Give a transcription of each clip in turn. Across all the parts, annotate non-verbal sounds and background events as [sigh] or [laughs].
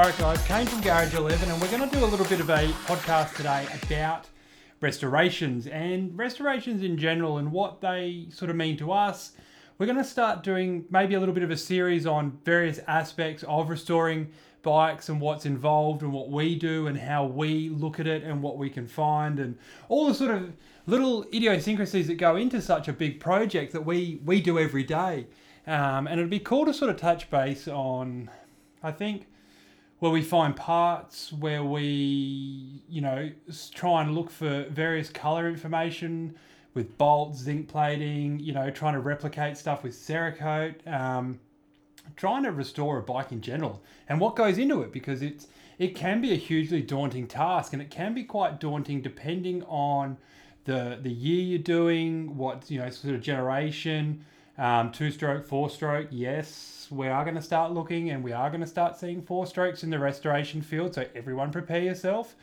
All right, guys, Kane from Garage 11, and we're going to do a little bit of a podcast today about restorations and restorations in general and what they sort of mean to us. We're going to start doing maybe a little bit of a series on various aspects of restoring bikes and what's involved and what we do and how we look at it and what we can find and all the sort of little idiosyncrasies that go into such a big project that we, we do every day. Um, and it'd be cool to sort of touch base on, I think, where we find parts, where we, you know, try and look for various color information with bolts, zinc plating, you know, trying to replicate stuff with Cerakote, um, trying to restore a bike in general and what goes into it because it's it can be a hugely daunting task and it can be quite daunting depending on the the year you're doing, what you know, sort of generation, um, two stroke, four stroke, yes, we are going to start looking and we are going to start seeing four strokes in the restoration field. So everyone prepare yourself.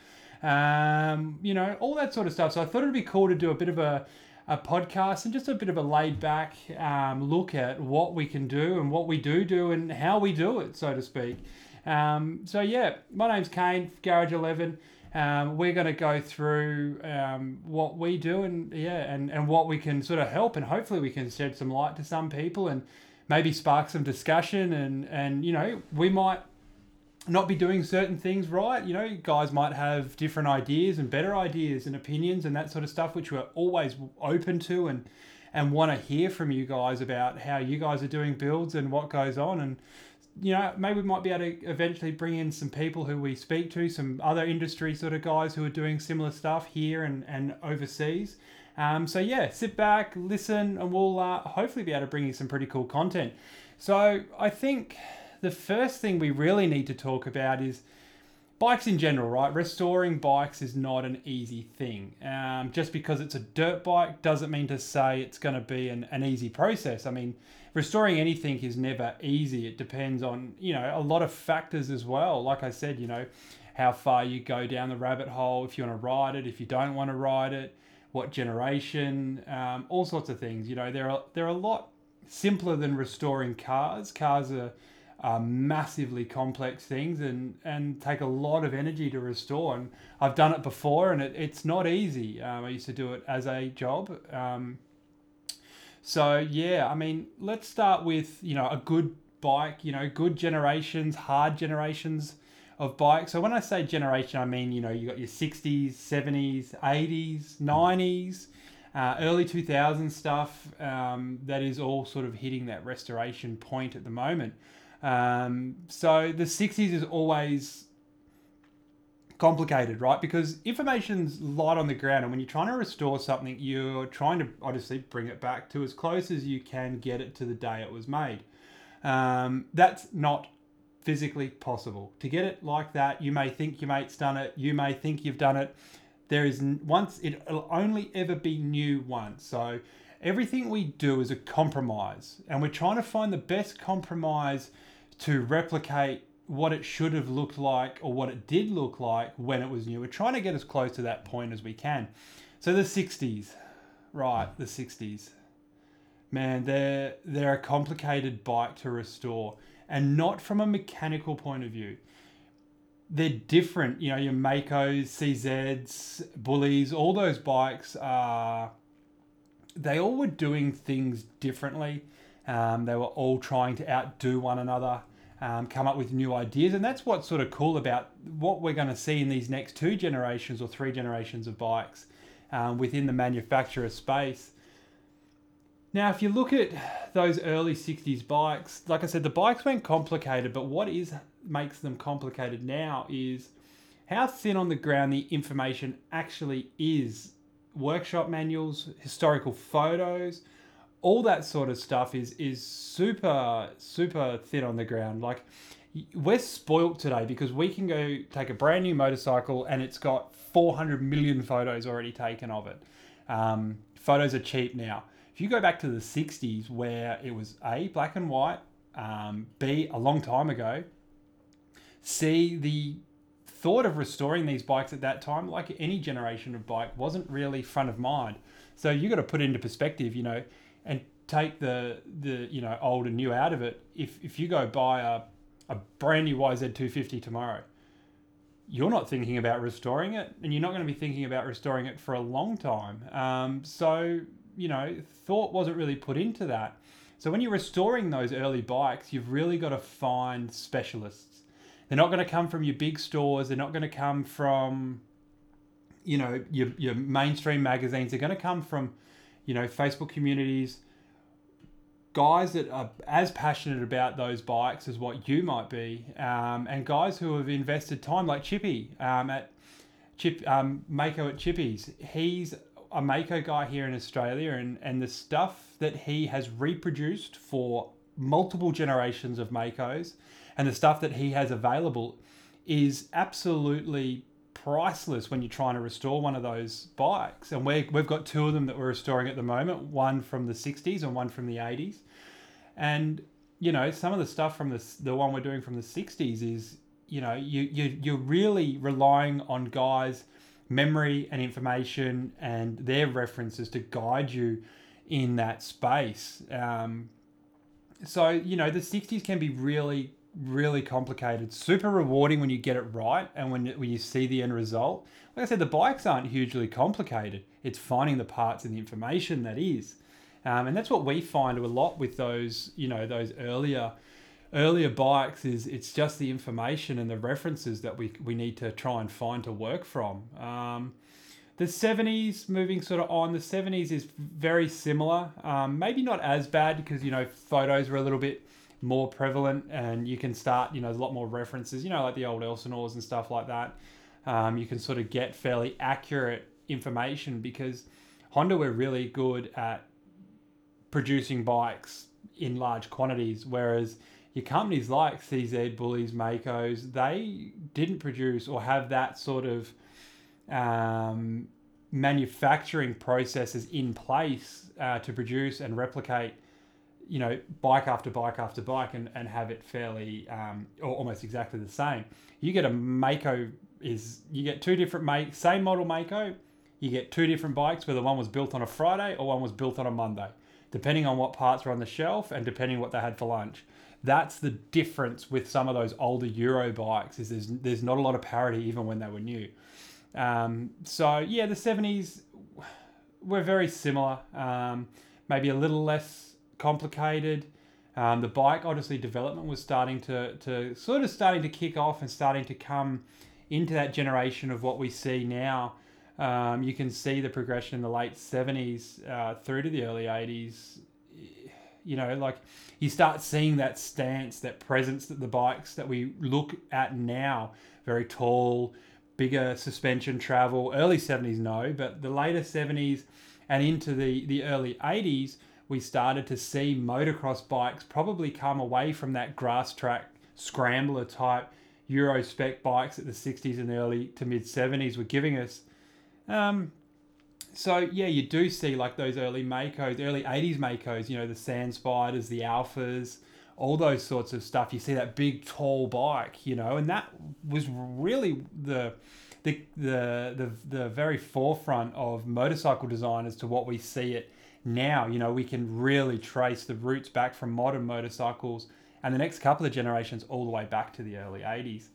Um, you know, all that sort of stuff. So I thought it'd be cool to do a bit of a, a podcast and just a bit of a laid back um, look at what we can do and what we do do and how we do it, so to speak. Um, so yeah, my name's Kane, Garage 11. Um, we're going to go through um, what we do and yeah, and, and what we can sort of help and hopefully we can shed some light to some people and maybe spark some discussion and and you know we might not be doing certain things right. You know guys might have different ideas and better ideas and opinions and that sort of stuff which we're always open to and and want to hear from you guys about how you guys are doing builds and what goes on. And you know maybe we might be able to eventually bring in some people who we speak to some other industry sort of guys who are doing similar stuff here and and overseas um, so yeah, sit back, listen, and we'll uh, hopefully be able to bring you some pretty cool content. So I think the first thing we really need to talk about is bikes in general, right? Restoring bikes is not an easy thing. Um, just because it's a dirt bike doesn't mean to say it's going to be an, an easy process. I mean, restoring anything is never easy. It depends on, you know, a lot of factors as well. Like I said, you know, how far you go down the rabbit hole, if you want to ride it, if you don't want to ride it, what generation, um, all sorts of things. You know, they're they're a lot simpler than restoring cars. Cars are, are massively complex things and, and take a lot of energy to restore. And I've done it before, and it, it's not easy. Um, I used to do it as a job. Um, so yeah, I mean, let's start with you know a good bike. You know, good generations, hard generations of bikes. So when I say generation, I mean you know you got your 60s, 70s, 80s, 90s, uh, early 2000s stuff. Um, that is all sort of hitting that restoration point at the moment. Um, so the 60s is always complicated, right? Because information's light on the ground, and when you're trying to restore something, you're trying to obviously bring it back to as close as you can get it to the day it was made. Um, that's not physically possible. To get it like that, you may think your mate's done it, you may think you've done it. There is once, it'll only ever be new once. So everything we do is a compromise, and we're trying to find the best compromise to replicate what it should have looked like or what it did look like when it was new. We're trying to get as close to that point as we can. So the 60s, right, the 60s. Man, they're they're a complicated bike to restore and not from a mechanical point of view. They're different, you know, your Maicos, CZs, Bullies, all those bikes are, they all were doing things differently. Um, they were all trying to outdo one another, um, come up with new ideas. And that's what's sort of cool about what we're going to see in these next two generations or three generations of bikes um, within the manufacturer space now, if you look at those early 60s bikes, like I said, the bikes weren't complicated, but what is makes them complicated now is how thin on the ground the information actually is. Workshop manuals, historical photos, all that sort of stuff is is super super thin on the ground. Like we're spoilt today because we can go take a brand new motorcycle and it's got 400 million photos already taken of it. Um, photos are cheap now if you go back to the 60s where it was A, black and white, um, B, a long time ago, C, the thought of restoring these bikes at that time, like any generation of bike, wasn't really front of mind. So you got to put it into perspective, you know, and take the the you know old and new out of it. If if you go buy a a brand new YZ250 tomorrow, you're not thinking about restoring it, and you're not going to be thinking about restoring it for a long time. Um, so, you know, thought wasn't really put into that. So, when you're restoring those early bikes, you've really got to find specialists. They're not going to come from your big stores, they're not going to come from, you know, your, your mainstream magazines, they're going to come from, you know, Facebook communities guys that are as passionate about those bikes as what you might be, um, and guys who have invested time, like Chippy um, at Chip um, Maico at Chippy's. He's a Maico guy here in Australia, and and the stuff that he has reproduced for multiple generations of Maicos, and the stuff that he has available is absolutely priceless when you're trying to restore one of those bikes. And we we've got two of them that we're restoring at the moment, one from the 60s and one from the 80s. And, you know, some of the stuff from the, the one we're doing from the 60s is, you know, you, you, you're really relying on guys' memory and information and their references to guide you in that space. Um, so, you know, the 60s can be really really complicated. Super rewarding when you get it right and when, when you see the end result. Like I said, the bikes aren't hugely complicated. It's finding the parts and the information that is. Um, and that's what we find a lot with those, you know, those earlier earlier bikes is it's just the information and the references that we, we need to try and find to work from. Um, the 70s, moving sort of on, the 70s is very similar. Um, maybe not as bad because, you know, photos were a little bit more prevalent and you can start, you know, there's a lot more references, you know, like the old Elsinores and stuff like that. Um, you can sort of get fairly accurate information because Honda were really good at producing bikes in large quantities, whereas your companies like CZ, Bullies, Maicos, they didn't produce or have that sort of um, manufacturing processes in place uh, to produce and replicate you know, bike after bike after bike and, and have it fairly um, or almost exactly the same. You get a Maico is you get two different make same model Maico, you get two different bikes whether one was built on a Friday or one was built on a Monday, depending on what parts were on the shelf and depending what they had for lunch. That's the difference with some of those older Euro bikes is there's there's not a lot of parity even when they were new. Um, so yeah, the 70s were very similar, um, maybe a little less complicated. Um, the bike, obviously, development was starting to, to sort of starting to kick off and starting to come into that generation of what we see now. Um, you can see the progression in the late 70s uh, through to the early 80s. You know, like you start seeing that stance, that presence that the bikes that we look at now, very tall, bigger suspension travel. Early 70s, no, but the later 70s and into the, the early 80s, we started to see motocross bikes probably come away from that grass track scrambler type Euro spec bikes that the 60s and early to mid 70s were giving us. Um, so yeah, you do see like those early Maicos, early 80s Maicos, you know, the Sand Spiders, the Alphas, all those sorts of stuff. You see that big tall bike, you know, and that was really the the the the, the very forefront of motorcycle design as to what we see it now, you know, we can really trace the roots back from modern motorcycles and the next couple of generations all the way back to the early 80s.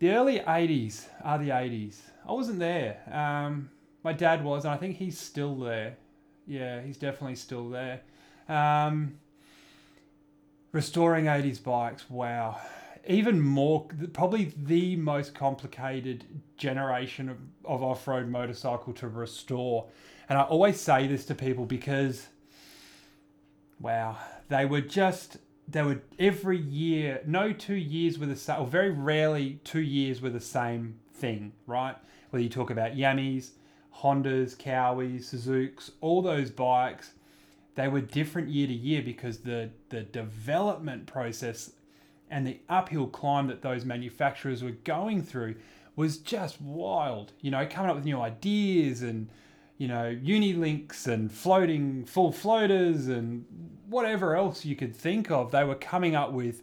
The early 80s are the 80s. I wasn't there. Um, my dad was, and I think he's still there. Yeah, he's definitely still there. Um, restoring 80s bikes, wow. Even more, probably the most complicated generation of, of off road motorcycle to restore and I always say this to people because, wow, they were just, they were every year, no two years were the same, or very rarely two years were the same thing, right? Whether you talk about Yamis, Hondas, Kawis, Suzuki's, all those bikes, they were different year to year because the, the development process and the uphill climb that those manufacturers were going through was just wild. You know, coming up with new ideas and you know, unilinks and floating full floaters and whatever else you could think of. They were coming up with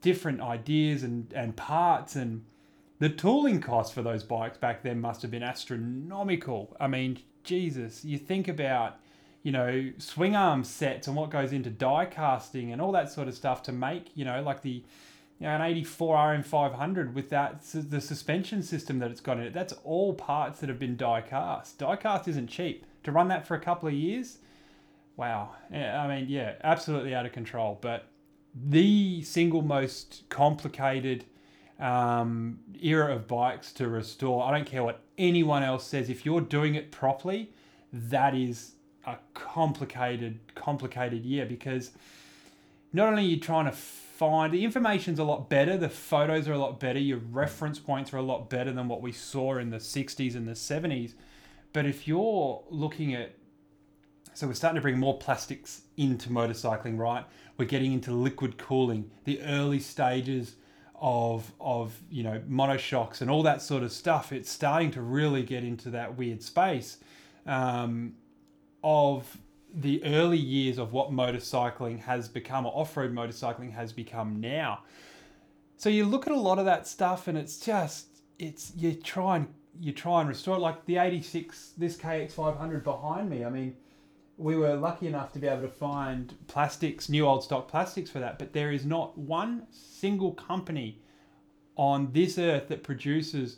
different ideas and, and parts and the tooling costs for those bikes back then must have been astronomical. I mean, Jesus, you think about, you know, swing arm sets and what goes into die casting and all that sort of stuff to make, you know, like the you know, an 84 RM500 with that the suspension system that it's got in it. That's all parts that have been die cast. Die cast isn't cheap. To run that for a couple of years, wow. I mean, yeah, absolutely out of control. But the single most complicated um, era of bikes to restore. I don't care what anyone else says. If you're doing it properly, that is a complicated, complicated year because not only are you trying to find the information's a lot better, the photos are a lot better, your reference points are a lot better than what we saw in the 60s and the 70s. But if you're looking at so we're starting to bring more plastics into motorcycling, right? We're getting into liquid cooling, the early stages of of you know monoshocks and all that sort of stuff. It's starting to really get into that weird space um, of the early years of what motorcycling has become, or off-road motorcycling has become now. So you look at a lot of that stuff, and it's just it's you try and you try and restore it. Like the '86, this KX500 behind me. I mean, we were lucky enough to be able to find plastics, new old stock plastics for that, but there is not one single company on this earth that produces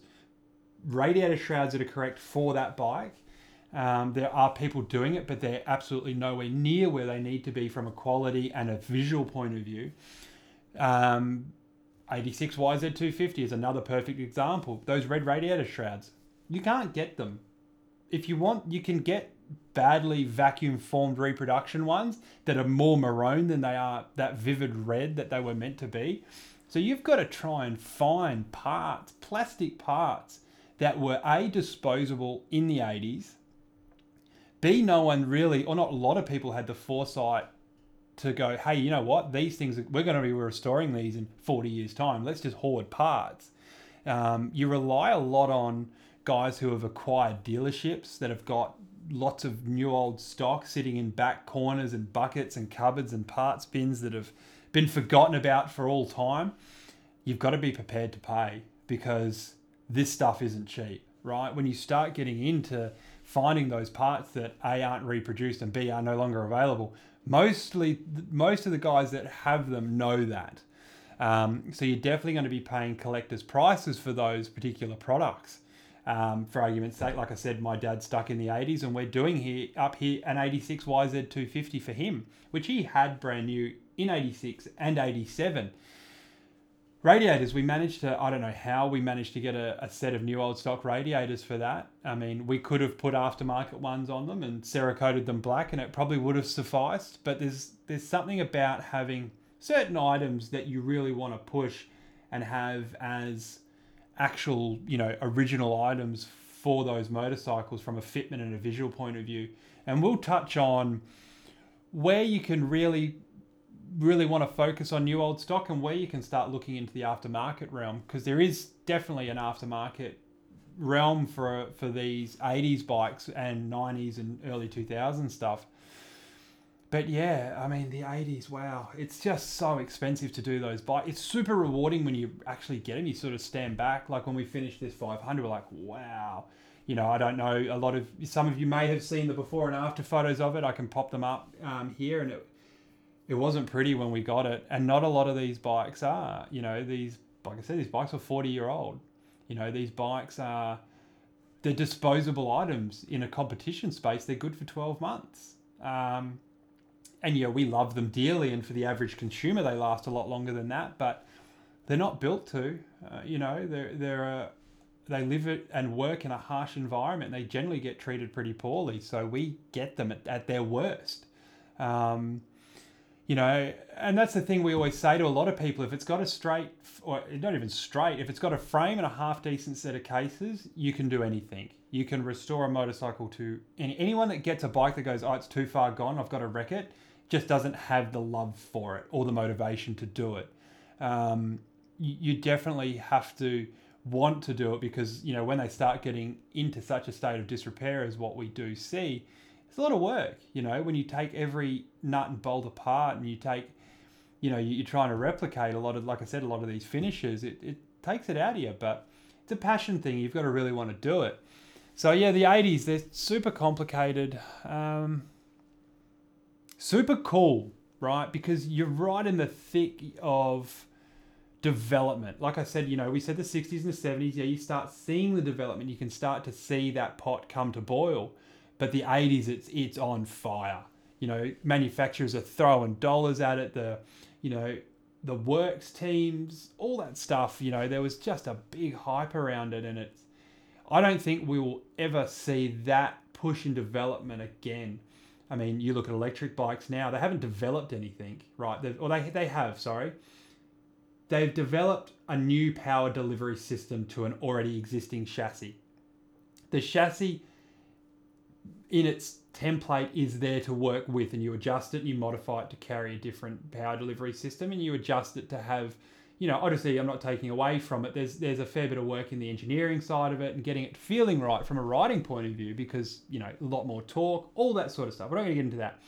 radiator shrouds that are correct for that bike um, there are people doing it, but they're absolutely nowhere near where they need to be from a quality and a visual point of view. Um, 86 YZ250 is another perfect example. Those red radiator shrouds, you can't get them. If you want, you can get badly vacuum formed reproduction ones that are more maroon than they are that vivid red that they were meant to be. So you've got to try and find parts, plastic parts that were A, disposable in the 80s B, no one really, or not a lot of people had the foresight to go, hey, you know what? These things, we're going to be restoring these in 40 years' time. Let's just hoard parts. Um, you rely a lot on guys who have acquired dealerships that have got lots of new old stock sitting in back corners and buckets and cupboards and parts bins that have been forgotten about for all time. You've got to be prepared to pay because this stuff isn't cheap, right? When you start getting into finding those parts that A aren't reproduced and B are no longer available. Mostly, most of the guys that have them know that. Um, so you're definitely going to be paying collectors' prices for those particular products. Um, for argument's sake, like I said, my dad's stuck in the 80s, and we're doing here up here an 86 YZ250 for him, which he had brand new in 86 and 87 radiators we managed to i don't know how we managed to get a, a, set of new old stock radiators for that. I mean we could have put aftermarket ones on them and cerakoted them black and it probably would have sufficed but there's there's something about having certain items that you really want to push and have as actual you know original items for those motorcycles from a fitment and a visual point of view. And we'll touch on where you can really really want to focus on new old stock and where you can start looking into the aftermarket realm because there is definitely an aftermarket realm for for these 80s bikes and 90s and early 2000s stuff. But yeah i mean the 80s wow it's just so expensive to do those bikes it's super rewarding when you actually get them you sort of stand back. Like when we finished this 500 we're like wow. You know i don't know a lot of some of you may have seen the before and after photos of it i can pop them up um, here and it it wasn't pretty when we got it, and not a lot of these bikes are. You know, these like I said, these bikes are forty year old. You know, these bikes are they're disposable items in a competition space. They're good for twelve months. Um, and yeah, we love them dearly, and for the average consumer, they last a lot longer than that. But they're not built to. Uh, you know, they're they're uh, they live it and work in a harsh environment. They generally get treated pretty poorly, so we get them at, at their worst. Um, you know, and that's the thing we always say to a lot of people: if it's got a straight, or not even straight, if it's got a frame and a half decent set of cases, you can do anything. You can restore a motorcycle to any, anyone that gets a bike that goes, oh, it's too far gone, I've got to wreck it, just doesn't have the love for it or the motivation to do it. Um, you, you definitely have to want to do it because you know when they start getting into such a state of disrepair as what we do see it's a lot of work, you know, when you take every nut and bolt apart and you take, you know, you're trying to replicate a lot of, like I said, a lot of these finishes, it, it takes it out of you, but it's a passion thing. You've got to really want to do it. So, yeah, the 80s, they're super complicated, um, super cool, right? Because you're right in the thick of development. Like I said, you know, we said the 60s and the 70s, yeah, you start seeing the development. You can start to see that pot come to boil. But the 80s, it's it's on fire. You know, manufacturers are throwing dollars at it. The, you know, the works teams, all that stuff. You know, there was just a big hype around it, and it's. I don't think we will ever see that push in development again. I mean, you look at electric bikes now; they haven't developed anything, right? They've, or they they have, sorry they've developed a new power delivery system to an already existing chassis. The chassis in its template is there to work with, and you adjust it you modify it to carry a different power delivery system, and you adjust it to have, you know, obviously I'm not taking away from it. There's there's a fair bit of work in the engineering side of it and getting it feeling right from a riding point of view because you know a lot more torque, all that sort of stuff. We're not going to get into that.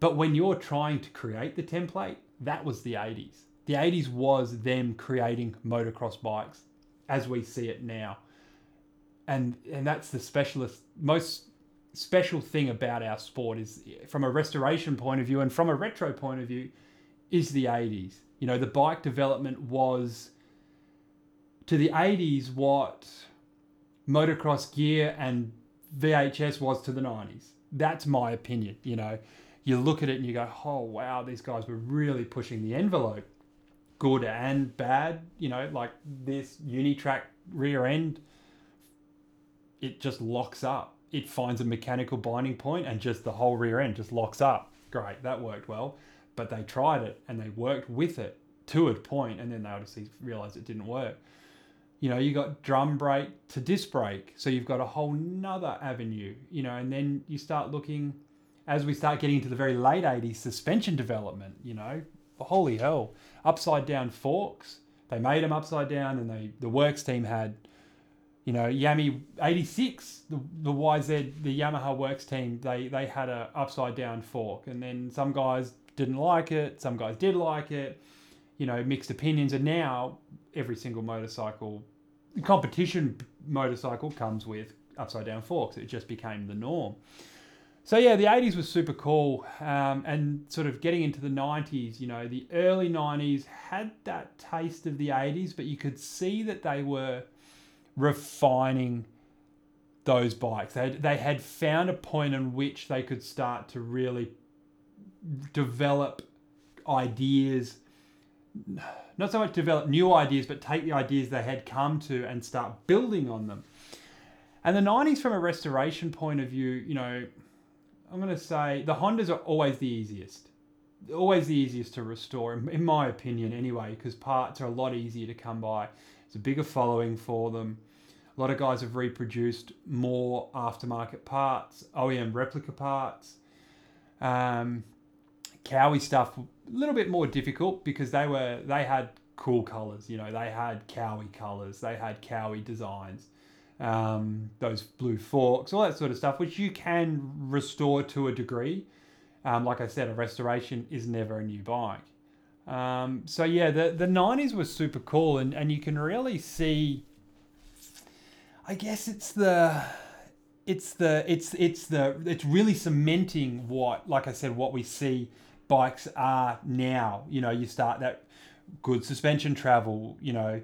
But when you're trying to create the template, that was the 80s the 80s was them creating motocross bikes as we see it now. And and that's the specialist most special thing about our sport is from a restoration point of view and from a retro point of view is the 80s. You know, the bike development was to the 80s what motocross gear and VHS was to the 90s. That's my opinion, you know. You look at it and you go, "Oh wow, these guys were really pushing the envelope." good and bad. You know, like this Uni-Trak rear end, it just locks up. It finds a mechanical binding point and just the whole rear end just locks up. Great, that worked well. But they tried it and they worked with it to a point and then they obviously realized it didn't work. You know, you got drum brake to disc brake. So you've got a whole nother avenue, you know, and then you start looking as we start getting into the very late 80s suspension development, you know, holy hell, upside down forks. They made them upside down, and they the works team had, you know, Yami eighty six, the the YZ, the Yamaha works team. They they had a upside down fork, and then some guys didn't like it, some guys did like it. You know, mixed opinions, and now every single motorcycle competition motorcycle comes with upside down forks. It just became the norm. So yeah, the 80s was super cool, um, and sort of getting into the 90s. You know, the early 90s had that taste of the 80s, but you could see that they were refining those bikes. They they had found a point in which they could start to really develop ideas. Not so much develop new ideas, but take the ideas they had come to and start building on them. And the 90s, from a restoration point of view, you know, I'm going to say the Hondas are always the easiest. Always the easiest to restore, in my opinion, anyway, because parts are a lot easier to come by. It's a bigger following for them. A lot of guys have reproduced more aftermarket parts, OEM replica parts. Um, Kawi stuff a little bit more difficult because they were they had cool colors. You know, they had Kawi colors, they had Kawi designs um, those blue forks, all that sort of stuff, which you can restore to a degree. Um, like I said, a restoration is never a new bike. Um, so yeah, the the '90s was super cool, and and you can really see. I guess it's the, it's the it's it's the it's really cementing what, like I said, what we see bikes are now. You know, you start that good suspension travel. You know,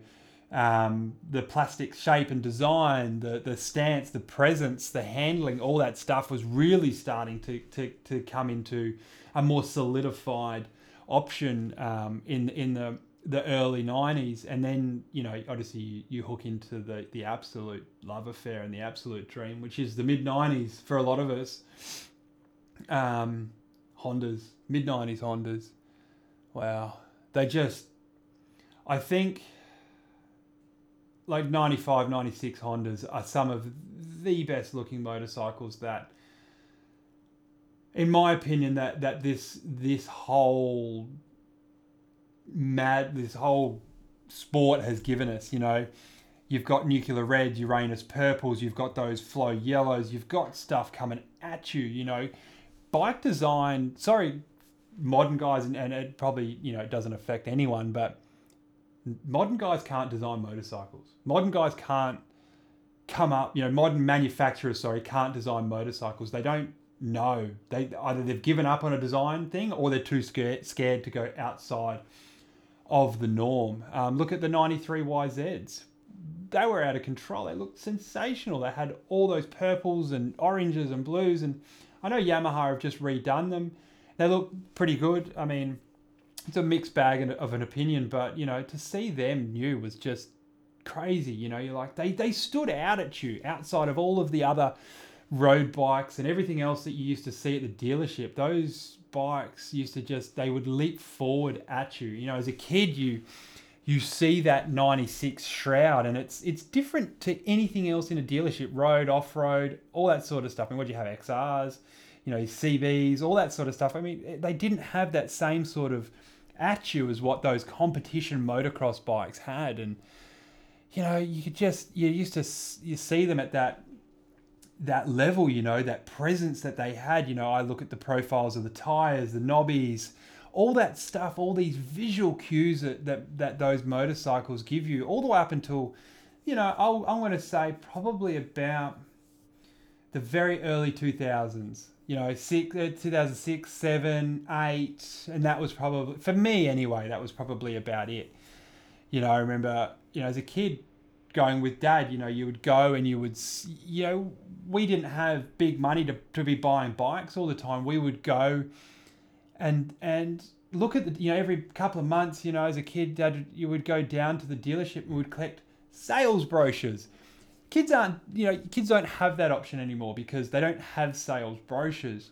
um, the plastic shape and design, the, the stance, the presence, the handling, all that stuff was really starting to, to, to come into a more solidified option um, in in the the early 90s and then you know obviously you, you, hook into the the absolute love affair and the absolute dream which is the mid 90s for a lot of us. Um hondas mid 90s hondas. Wow. They just i think like 95, 96 Hondas are some of the best looking motorcycles that in my opinion that that this this whole mad this whole sport has given us, you know. You've got nuclear reds, Uranus purples, you've got those flow yellows, you've got stuff coming at you, you know. Bike design, sorry, modern guys, and, and it probably, you know, it doesn't affect anyone, but modern guys can't design motorcycles. Modern guys can't come up, you know, modern manufacturers, sorry, can't design motorcycles. They don't know. They either they've given up on a design thing or they're too scared scared to go outside of the norm. Um, look at the 93 YZs. They were out of control. They looked sensational. They had all those purples and oranges and blues. And I know Yamaha have just redone them. They look pretty good. I mean, it's a mixed bag of an opinion, but you know, to see them new was just crazy. You know, you're like they they stood out at you outside of all of the other road bikes and everything else that you used to see at the dealership. Those bikes used to just they would leap forward at you. You know, as a kid, you you see that 96 shroud and it's it's different to anything else in a dealership road off road all that sort of stuff I mean what do you have xrs you know cbs all that sort of stuff i mean eh, they didn't have that same sort of at you as what those competition motocross bikes had and you know you could just you used to you see them at that that level, you know, that presence that they had. You know, I look at the profiles of the tires, the knobbies, all that stuff, all these visual cues that, that, that those motorcycles give you, all the way up until, you know, I'll, going to say probably about the very early 2000s. You know, six, uh, 2006, 7, 8, and that was probably, for me anyway, that was probably about it. You know, I remember, you know, as a kid, going with dad, you know, you would go and you would, you know, we didn't have big money to, to be buying bikes all the time. We would go and, and look at the, you know, every couple of months, you know, as a kid, dad, you would go down to the dealership and would collect sales brochures. Kids aren't, you know, kids don't have that option anymore because they don't have sales brochures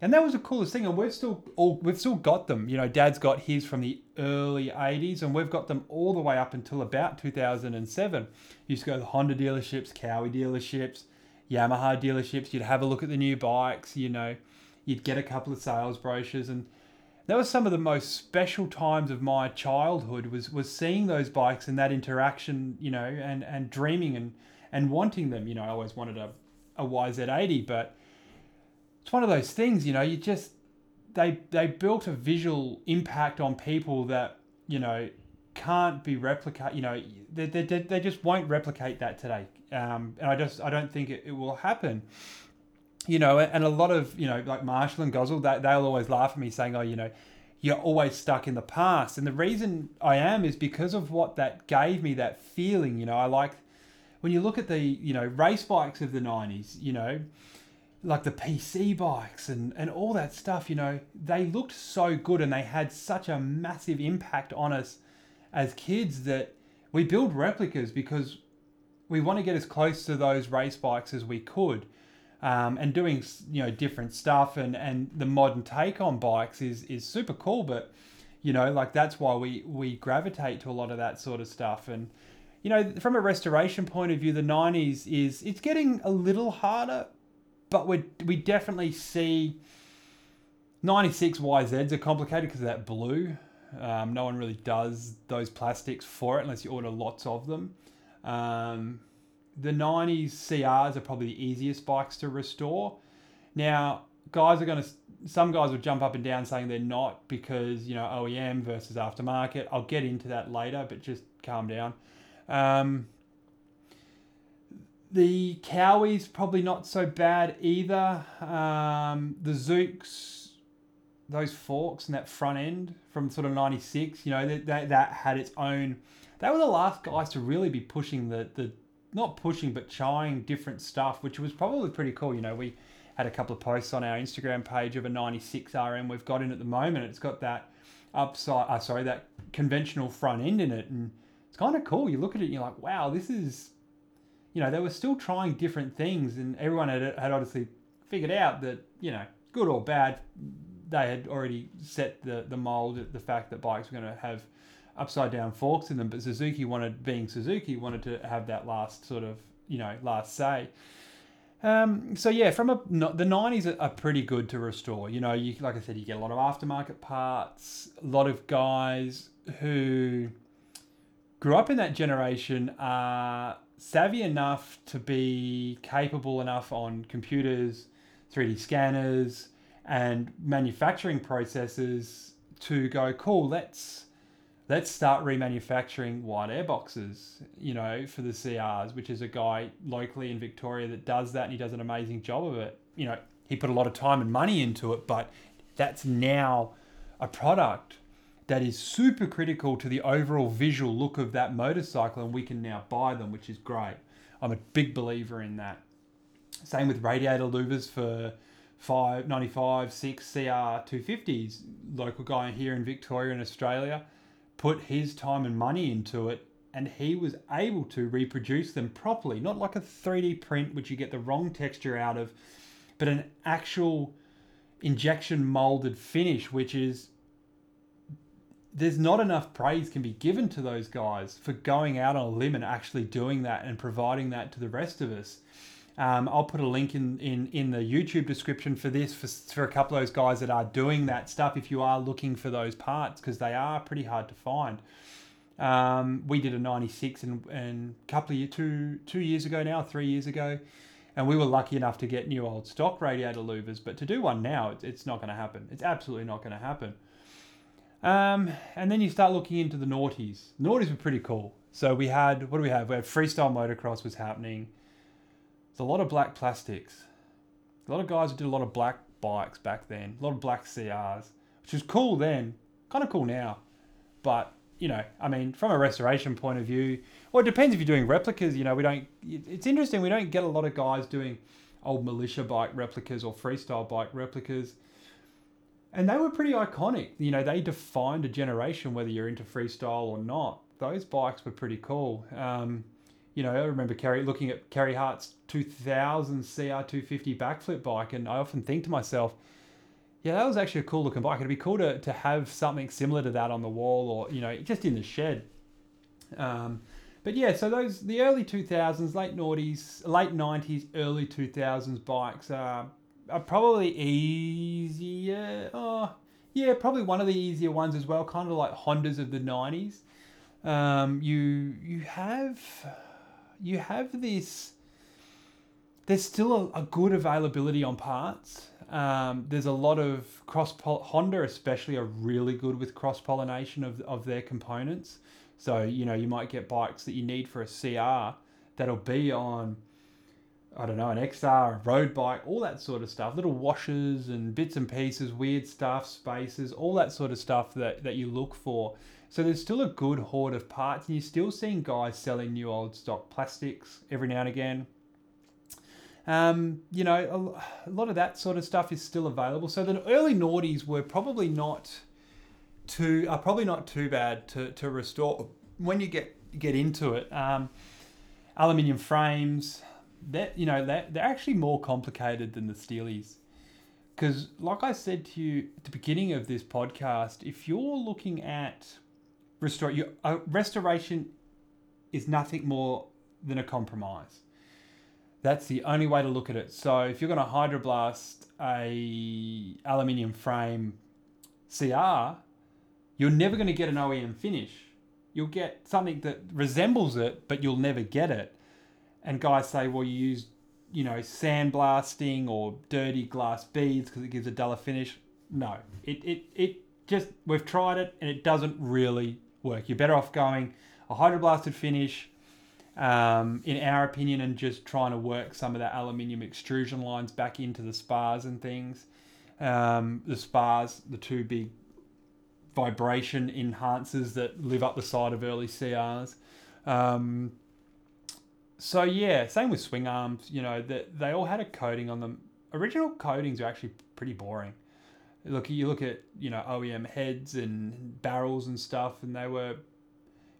and that was the coolest thing. And we've still all we've still got them. You know, Dad's got his from the early '80s, and we've got them all the way up until about 2007. You used to go to the Honda dealerships, Kawi dealerships, Yamaha dealerships. You'd have a look at the new bikes. You know, you'd get a couple of sales brochures, and that was some of the most special times of my childhood. Was was seeing those bikes and that interaction. You know, and and dreaming and and wanting them. You know, I always wanted a a YZ80, but it's one of those things, you know, you just they they built a visual impact on people that you know can't be replicated. You know, they, they, they just won't replicate that today, um, and I just I don't think it, it will happen. You know, and a lot of you know like Marshall and Gozzle, they, they'll always laugh at me saying, "Oh, you know." You're always stuck in the past. And the reason I am is because of what that gave me that feeling. You know, I like when you look at the, you know, race bikes of the 90s, you know, like the PC bikes and, and all that stuff, you know, they looked so good and they had such a massive impact on us as kids that we build replicas because we want to get as close to those race bikes as we could. Um, and doing you know different stuff and, and the modern take on bikes is is super cool but you know like that's why we we gravitate to a lot of that sort of stuff and you know from a restoration point of view the 90s is it's getting a little harder but we we definitely see 96 YZs are complicated because of that blue. Um, no one really does those plastics for it unless you order lots of them. Um, the 90s CRs are probably the easiest bikes to restore. Now, guys are going to, some guys will jump up and down saying they're not because, you know, OEM versus aftermarket. I'll get into that later, but just calm down. Um, the Kawis probably not so bad either. Um, the Zooks, those forks and that front end from sort of '96, you know, that, that that had its own. They were the last guys to really be pushing the the not pushing but trying different stuff, which was probably pretty cool. You know, we had a couple of posts on our Instagram page of a '96 RM we've got in at the moment. It's got that upside, uh, sorry, that conventional front end in it, and it's kind of cool. You look at it and you're like, wow, this is you know, they were still trying different things, and everyone had, had obviously figured out that, you know, good or bad, they had already set the, the mold, the fact that bikes were going to have upside down forks in them, but Suzuki wanted, being Suzuki, wanted to have that last sort of, you know, last say. Um, so yeah, from a the nineties are, pretty good to restore. You know, you like I said, you get a lot of aftermarket parts. A lot of guys who grew up in that generation are savvy enough to be capable enough on computers, 3D scanners, and manufacturing processes to go, cool, let's let's start remanufacturing white air boxes. you know, for the CRs, which is a guy locally in Victoria that does that and he does an amazing job of it. You know, he put a lot of time and money into it, but that's now a product that is super critical to the overall visual look of that motorcycle, and we can now buy them, which is great. I'm a big believer in that. Same with radiator louvers for 595, 6 CR 250s. Local guy here in Victoria in Australia put his time and money into it and he was able to reproduce them properly, not like a 3D print, which you get the wrong texture out of, but an actual injection molded finish, which is there's not enough praise can be given to those guys for going out on a limb and actually doing that and providing that to the rest of us. Um, I'll put a link in, in, in the YouTube description for this for, for a couple of those guys that are doing that stuff if you are looking for those parts because they are pretty hard to find. Um, we did a 96 and, and a couple of years, two, two years ago now, three years ago, and we were lucky enough to get new old stock radiator louvers. But to do one now, it's, it's not going to happen. It's absolutely not going to happen. Um, and then you start looking into the noughties. Noughties were pretty cool. So we had, what do we have? We had freestyle motocross was happening. There's a lot of black plastics. A lot of guys did a lot of black bikes back then. A lot of black CRs, which was cool then. Kind of cool now. But, you know, I mean, from a restoration point of view, well, it depends if you're doing replicas. You know, we don't, it's interesting. We don't get a lot of guys doing old Mulisha bike replicas or freestyle bike replicas and they were pretty iconic. You know, they defined a generation, whether you're into freestyle or not. Those bikes were pretty cool. Um, you know, I remember Kerry looking at Carey Hart's 2000 CR250 backflip bike, and I often think to myself, yeah, that was actually a cool looking bike. It'd be cool to, to have something similar to that on the wall or, you know, just in the shed. Um, but yeah, so those, the early 2000s, late noughties, late 90s, early 2000s bikes are are probably easier. Oh, yeah, probably one of the easier ones as well. Kind of like Hondas of the '90s. Um, you you have you have this. There's still a, a good availability on parts. Um, there's a lot of cross Honda, especially, are really good with cross pollination of of their components. So you know you might get bikes that you need for a CR that'll be on I don't know, an XR, a road bike, all that sort of stuff, little washers and bits and pieces, weird stuff, spaces, all that sort of stuff that, that you look for. So there's still a good hoard of parts, and you're still seeing guys selling new old stock plastics every now and again. Um, you know, a, a, lot of that sort of stuff is still available. So the early noughties were probably not too are probably not too bad to, to restore when you get get into it. Um, aluminium frames, that you know that they're actually more complicated than the Steelies. Because, like I said to you at the beginning of this podcast, if you're looking at restore, you, uh, restoration is nothing more than a compromise. That's the only way to look at it. So, if you're going to hydroblast a aluminium frame CR, you're never going to get an OEM finish. You'll get something that resembles it, but you'll never get it and guys say, well, you use, you know, sandblasting or dirty glass beads because it gives a duller finish. No, it, it, it just, we've tried it and it doesn't really work. You're better off going a hydroblasted finish, um, in our opinion, and just trying to work some of that aluminium extrusion lines back into the spars and things. Um, the spars, the two big vibration enhancers that live up the side of early CRs. Um, so yeah, same with swing arms. You know that they all had a coating on them. Original coatings are actually pretty boring. Look, you look at you know OEM heads and barrels and stuff, and they were.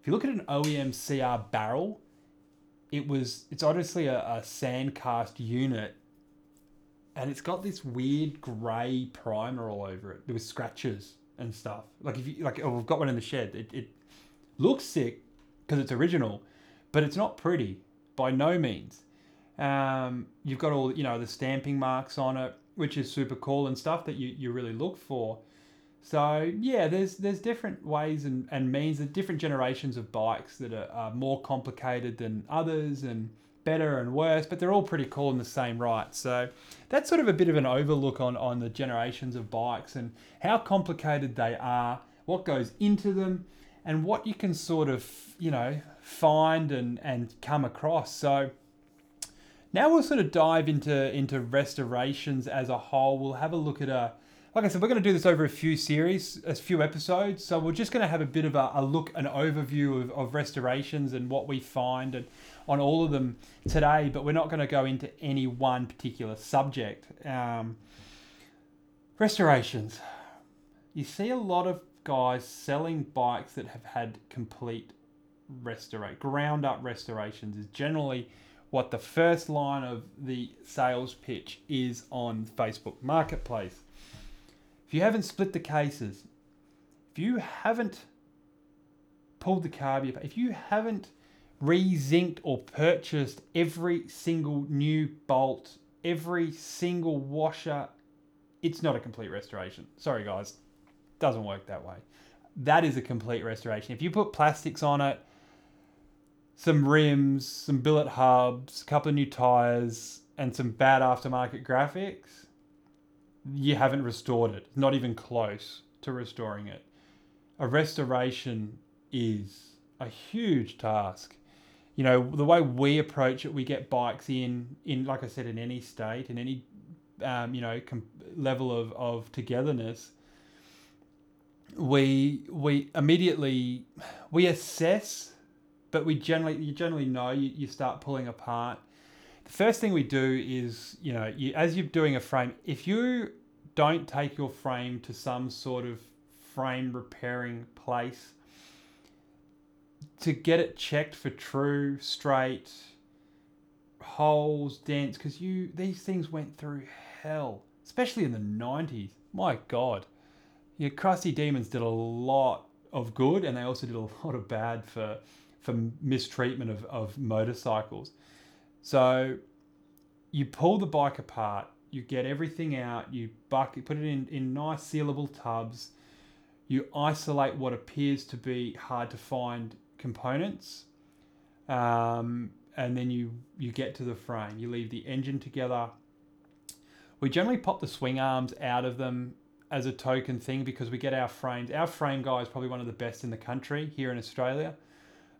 If you look at an OEM CR barrel, it was it's honestly a, a sand cast unit, and it's got this weird grey primer all over it. There was scratches and stuff. Like if you like, oh, we've got one in the shed. It it looks sick because it's original, but it's not pretty by no means. Um, you've got all you know the stamping marks on it, which is super cool and stuff that you, you really look for. So yeah, there's there's different ways and, and means, of different generations of bikes that are, are more complicated than others and better and worse, but they're all pretty cool in the same right. So that's sort of a bit of an overlook on, on the generations of bikes and how complicated they are, what goes into them, and what you can sort of, you know, find and, and come across. So now we'll sort of dive into into restorations as a whole. We'll have a look at a like I said, we're going to do this over a few series, a few episodes. So we're just going to have a bit of a, a look, an overview of, of restorations and what we find and on all of them today. But we're not going to go into any one particular subject. Um, restorations. You see a lot of guys selling bikes that have had complete ground up restorations is generally what the first line of the sales pitch is on Facebook Marketplace. If you haven't split the cases, if you haven't pulled the carb, if you haven't re-zinced or purchased every single new bolt, every single washer, it's not a complete restoration. Sorry guys, doesn't work that way. That is a complete restoration. If you put plastics on it, some rims, some billet hubs, a couple of new tires, and some bad aftermarket graphics, you haven't restored it. Not even close to restoring it. A restoration is a huge task. You know, the way we approach it, we get bikes in, in like I said, in any state, in any, um, you know, com- level of, of togetherness. We we immediately we assess, but we generally you generally know you, you start pulling apart the first thing we do is, you know, you, as you're doing a frame, if you don't take your frame to some sort of frame repairing place to get it checked for true, straight, holes, dents, because you these things went through hell, especially in the 90s. My God. Your Crusty Demons did a lot of good and they also did a [laughs] lot of bad for for mistreatment of, of motorcycles. So you pull the bike apart, you get everything out, you bucket, put it in, in nice sealable tubs, you isolate what appears to be hard to find components, um, and then you, you get to the frame. You leave the engine together. We generally pop the swing arms out of them as a token thing because we get our frames. Our frame guy is probably one of the best in the country here in Australia.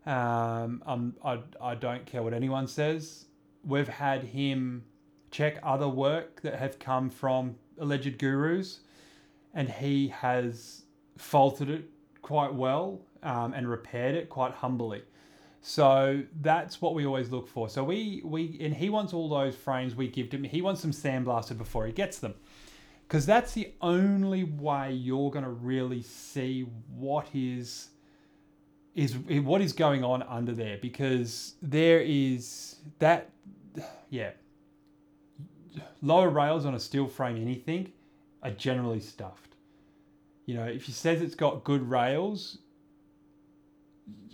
Um, um, I, I don't care what anyone says we've had him check other work that have come from alleged gurus, and he has faulted it quite well um, and repaired it quite humbly. So that's what we always look for. So we we and he wants all those frames we give him. He wants them sandblasted before he gets them, because that's the only way you're going to really see what is is what is going on under there. Because there is that [sighs] yeah, lower rails on a steel frame anything are generally stuffed. You know, if he says it's got good rails,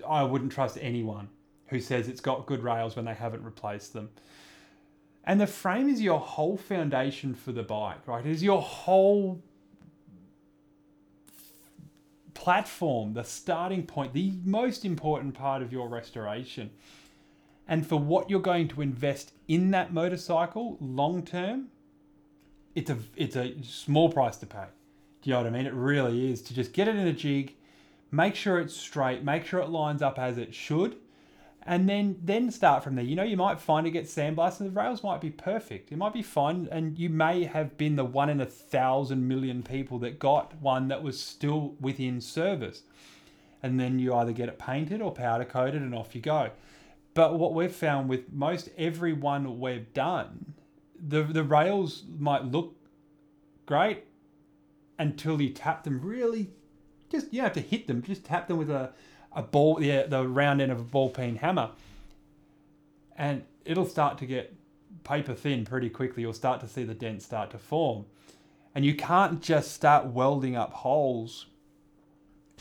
I wouldn't trust anyone who says it's got good rails when they haven't replaced them. And the frame is your whole foundation for the bike, right? It is your whole platform, the starting point, the most important part of your restoration and for what you're going to invest in that motorcycle long term, it's a it's a small price to pay. Do you know what I mean? It really is to just get it in a jig, make sure it's straight, make sure it lines up as it should, and then then start from there. You know, you might find it gets sandblasted, and the rails might be perfect. It might be fine, and you may have been the one in a thousand million people that got one that was still within service, and then you either get it painted or powder coated, and off you go. But what we've found with most everyone we've done, the the rails might look great until you tap them really just you don't have to hit them, just tap them with a, a ball yeah, the round end of a ball peen hammer. And it'll start to get paper thin pretty quickly. You'll start to see the dents start to form. And you can't just start welding up holes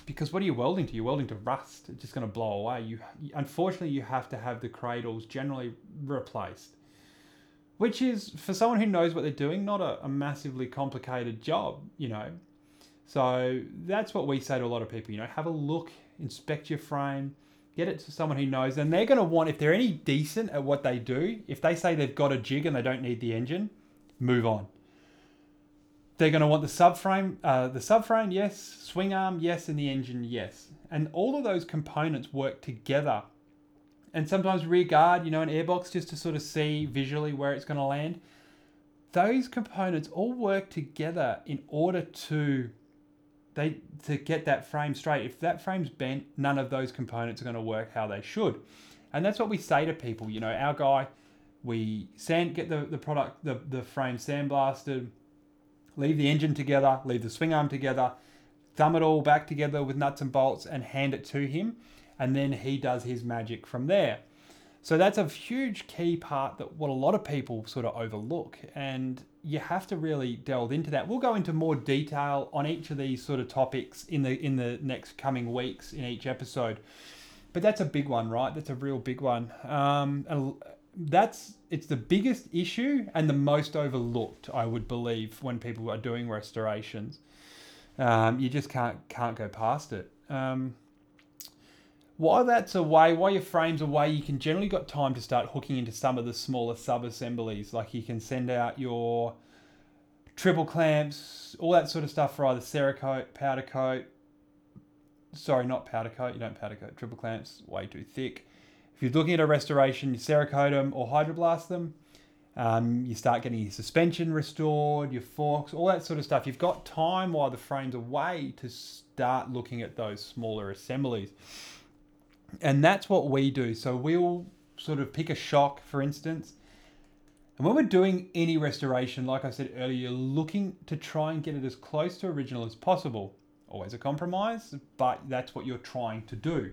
because what are you welding to? You're welding to rust. It's just going to blow away. You unfortunately you have to have the cradles generally replaced, which is for someone who knows what they're doing not a, a massively complicated job. You know, so that's what we say to a lot of people. You know, have a look, inspect your frame, get it to someone who knows, and they're going to want if they're any decent at what they do. If they say they've got a jig and they don't need the engine, move on they're going to want the subframe, uh, the subframe, yes, swing arm, yes, and the engine, yes. And all of those components work together. And sometimes rear guard, you know, an airbox just to sort of see visually where it's going to land. those components all work together in order to they to get that frame straight. If that frame's bent, none of those components are going to work how they should. And that's what we say to people. You know, our guy, we sand get the, the product, the, the frame sandblasted, leave the engine together, leave the swing arm together, thumb it all back together with nuts and bolts and hand it to him. And then he does his magic from there. So that's a huge key part that what a lot of people sort of overlook. And you have to really delve into that. We'll go into more detail on each of these sort of topics in the in the next coming weeks in each episode. But that's a big one, right? That's a real big one. Um, that's it's the biggest issue and the most overlooked, I would believe, when people are doing restorations. Um, you just can't can't go past it. Um, while that's away, while your frame's away, you can generally got time to start hooking into some of the smaller sub-assemblies. Like you can send out your triple clamps, all that sort of stuff for either Cerakote, powder coat. Sorry, not powder coat. You don't powder coat triple clamps, way too thick. If you're looking at a restoration, you Cerakote them or hydroblast them. Um, you start getting your suspension restored, your forks, all that sort of stuff. You've got time while the frame's away to start looking at those smaller assemblies and that's what we do. So we'll sort of pick a shock, for instance. And when we're doing any restoration, like I said earlier, you're looking to try and get it as close to original as possible. Always a compromise, but that's what you're trying to do.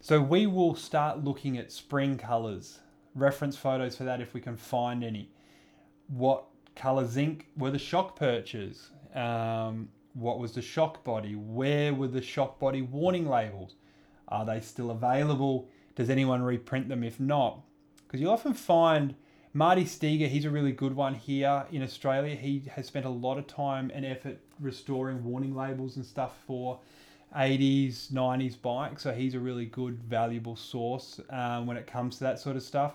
So we will start looking at spring colors, reference photos for that if we can find any. What color zinc were the shock perches? Um, what was the shock body? Where were the shock body warning labels? Are they still available? Does anyone reprint them if not? Because you'll often find Marty Steger, he's a really good one here in Australia. He has spent a lot of time and effort restoring warning labels and stuff for 80s, 90s bikes. So he's a really good, valuable source um, when it comes to that sort of stuff.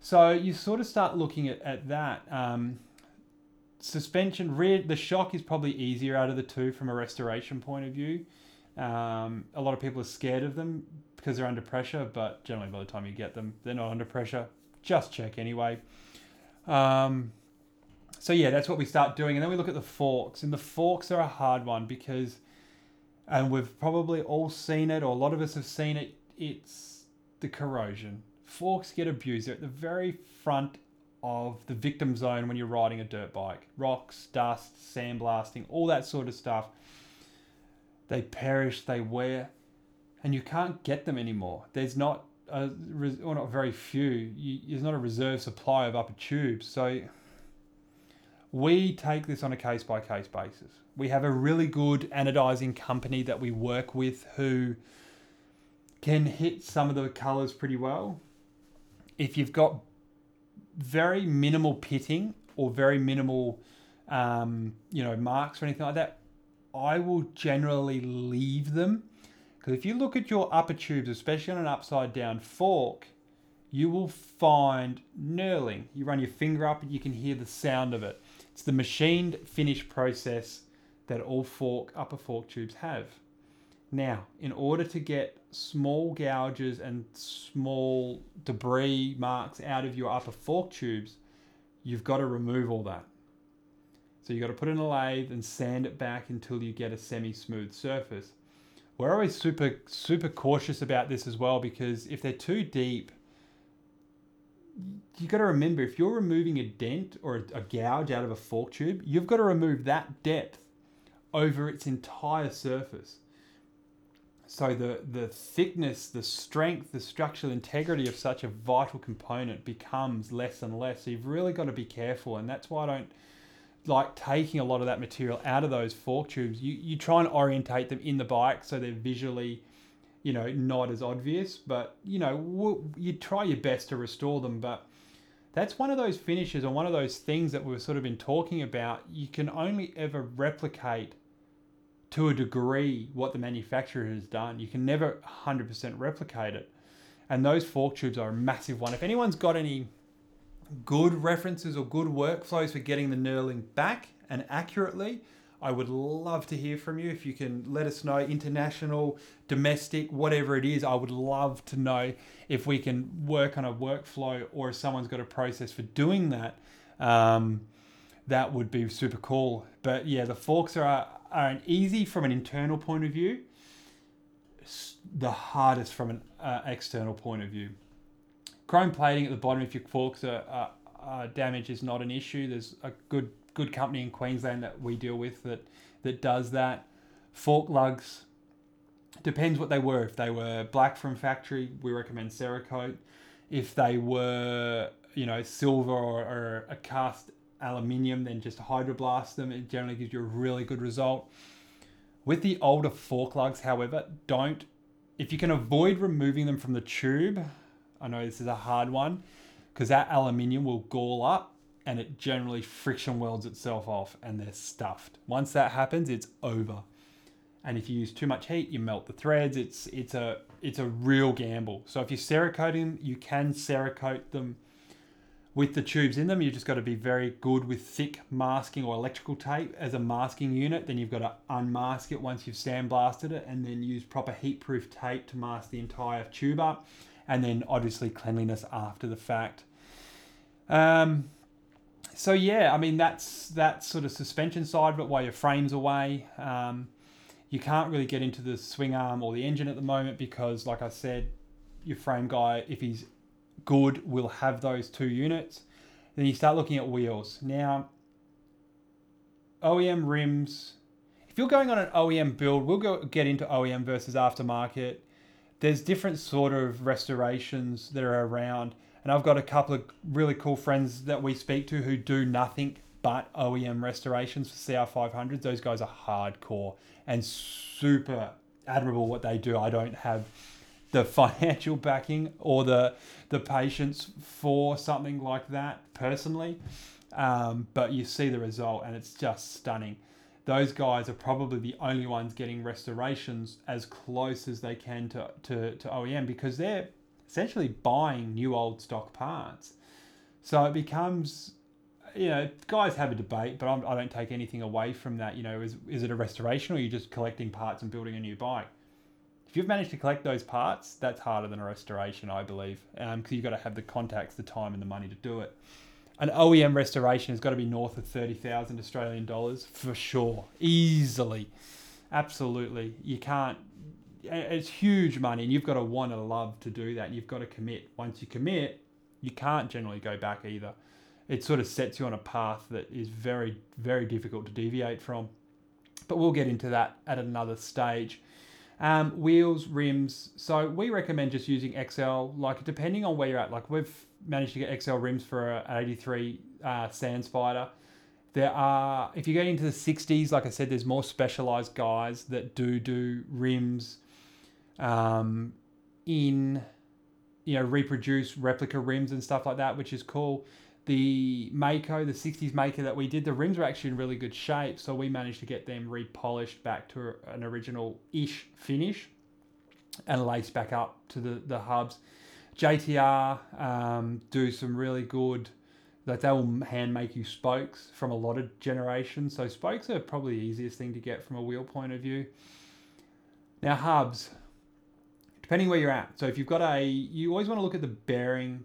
So you sort of start looking at, at that. Um, suspension, rear, the shock is probably easier out of the two from a restoration point of view. Um, a lot of people are scared of them because they're under pressure, but generally by the time you get them, they're not under pressure. Just check anyway. Um, so yeah, that's what we start doing, and then we look at the forks, and the forks are a hard one because, and we've probably all seen it, or a lot of us have seen it. It's the corrosion. Forks get abused. They're at the very front of the victim zone when you're riding a dirt bike. Rocks, dust, sandblasting, all that sort of stuff they perish, they wear, and you can't get them anymore. There's not a, or not very few. You, there's not a reserve supply of upper tubes. So we take this on a case by case basis. We have a really good anodizing company that we work with who can hit some of the colors pretty well. If you've got very minimal pitting or very minimal, um, you know, marks or anything like that, I will generally leave them because if you look at your upper tubes, especially on an upside down fork, you will find knurling. You run your finger up and you can hear the sound of it. It's the machined finish process that all fork upper fork tubes have. Now, in order to get small gouges and small debris marks out of your upper fork tubes, you've got to remove all that. So you got to put in a lathe and sand it back until you get a semi-smooth surface. We're always super super cautious about this as well because if they're too deep, you got to remember if you're removing a dent or a, a gouge out of a fork tube, you've got to remove that depth over its entire surface. So the the thickness, the strength, the structural integrity of such a vital component becomes less and less. So you've really got to be careful, and that's why I don't like taking a lot of that material out of those fork tubes. You you try and orientate them in the bike so they're visually, you know, not as obvious. But you know, you try your best to restore them. But that's one of those finishes or one of those things that we've sort of been talking about. You can only ever replicate to a degree what the manufacturer has done. You can never 100% replicate it. And those fork tubes are a massive one. If anyone's got any good references or good workflows for getting the knurling back and accurately, I would love to hear from you. If you can let us know, international, domestic, whatever it is, I would love to know if we can work on a workflow or if someone's got a process for doing that. Um, that would be super cool. But yeah, the forks are are an easy from an internal point of view. The hardest from an uh, external point of view. Chrome plating at the bottom if your forks are, are, are damaged is not an issue. There's a good good company in Queensland that we deal with that that does that. Fork lugs depends what they were. If they were black from factory, we recommend Cerakote. If they were you know silver or, or a cast aluminium, then just hydroblast them. It generally gives you a really good result. With the older fork lugs, however, don't if you can avoid removing them from the tube. I know this is a hard one because that aluminium will gall up and it generally friction welds itself off and they're stuffed. Once that happens, it's over. And if you use too much heat, you melt the threads. It's it's a it's a real gamble. So if you're cerakoting, you can cerakote them with the tubes in them. You've just got to be very good with thick masking or electrical tape as a masking unit. Then you've got to unmask it once you've sandblasted it, and then use proper heat-proof tape to mask the entire tube up, and then obviously cleanliness after the fact. Um, so yeah, I mean that's that sort of suspension side but while your frame's away. Um, you can't really get into the swing arm or the engine at the moment because, like I said, your frame guy, if he's good, will have those two units. Then you start looking at wheels. Now, OEM rims. If you're going on an OEM build, we'll go get into OEM versus aftermarket. There's different sort of restorations that are around and I've got a couple of really cool friends that we speak to who do nothing but OEM restorations for CR500s. Those guys are hardcore and super admirable what they do. I don't have the [laughs] financial backing or the the patience for something like that personally, um, but you see the result and it's just stunning. Those guys are probably the only ones getting restorations as close as they can to, to, to OEM because they're essentially buying new old stock parts. So it becomes, you know, guys have a debate, but I'm, I do not take anything away from that. You know, is, is it a restoration or are you just collecting parts and building a new bike? If you've managed to collect those parts, that's harder than a restoration, I believe, because um, you've got to have the contacts, the time, and the money to do it. An OEM restoration has got to be north of 30,000 Australian dollars for sure, easily. Absolutely. You can't it's huge money, and you've got to want to love to do that. You've got to commit. Once you commit, you can't generally go back either. It sort of sets you on a path that is very, very difficult to deviate from. But we'll get into that at another stage. Um, wheels, rims. So we recommend just using XL. Like depending on where you're at. Like we've managed to get XL rims for an 83 uh, Sand Spider. There are, if you get into the 60s, like I said, there's more specialized guys that do do rims um, in you know reproduce replica rims and stuff like that, which is cool. The Maico, the 60s Maico that we did, the rims were actually in really good shape, so we managed to get them repolished back to an original ish finish and laced back up to the, the hubs. JTR um, do some really good, like they will hand make you spokes from a lot of generations. So spokes are probably the easiest thing to get from a wheel point of view. Now hubs, depending where you're at. So if you've got a, you always want to look at the bearing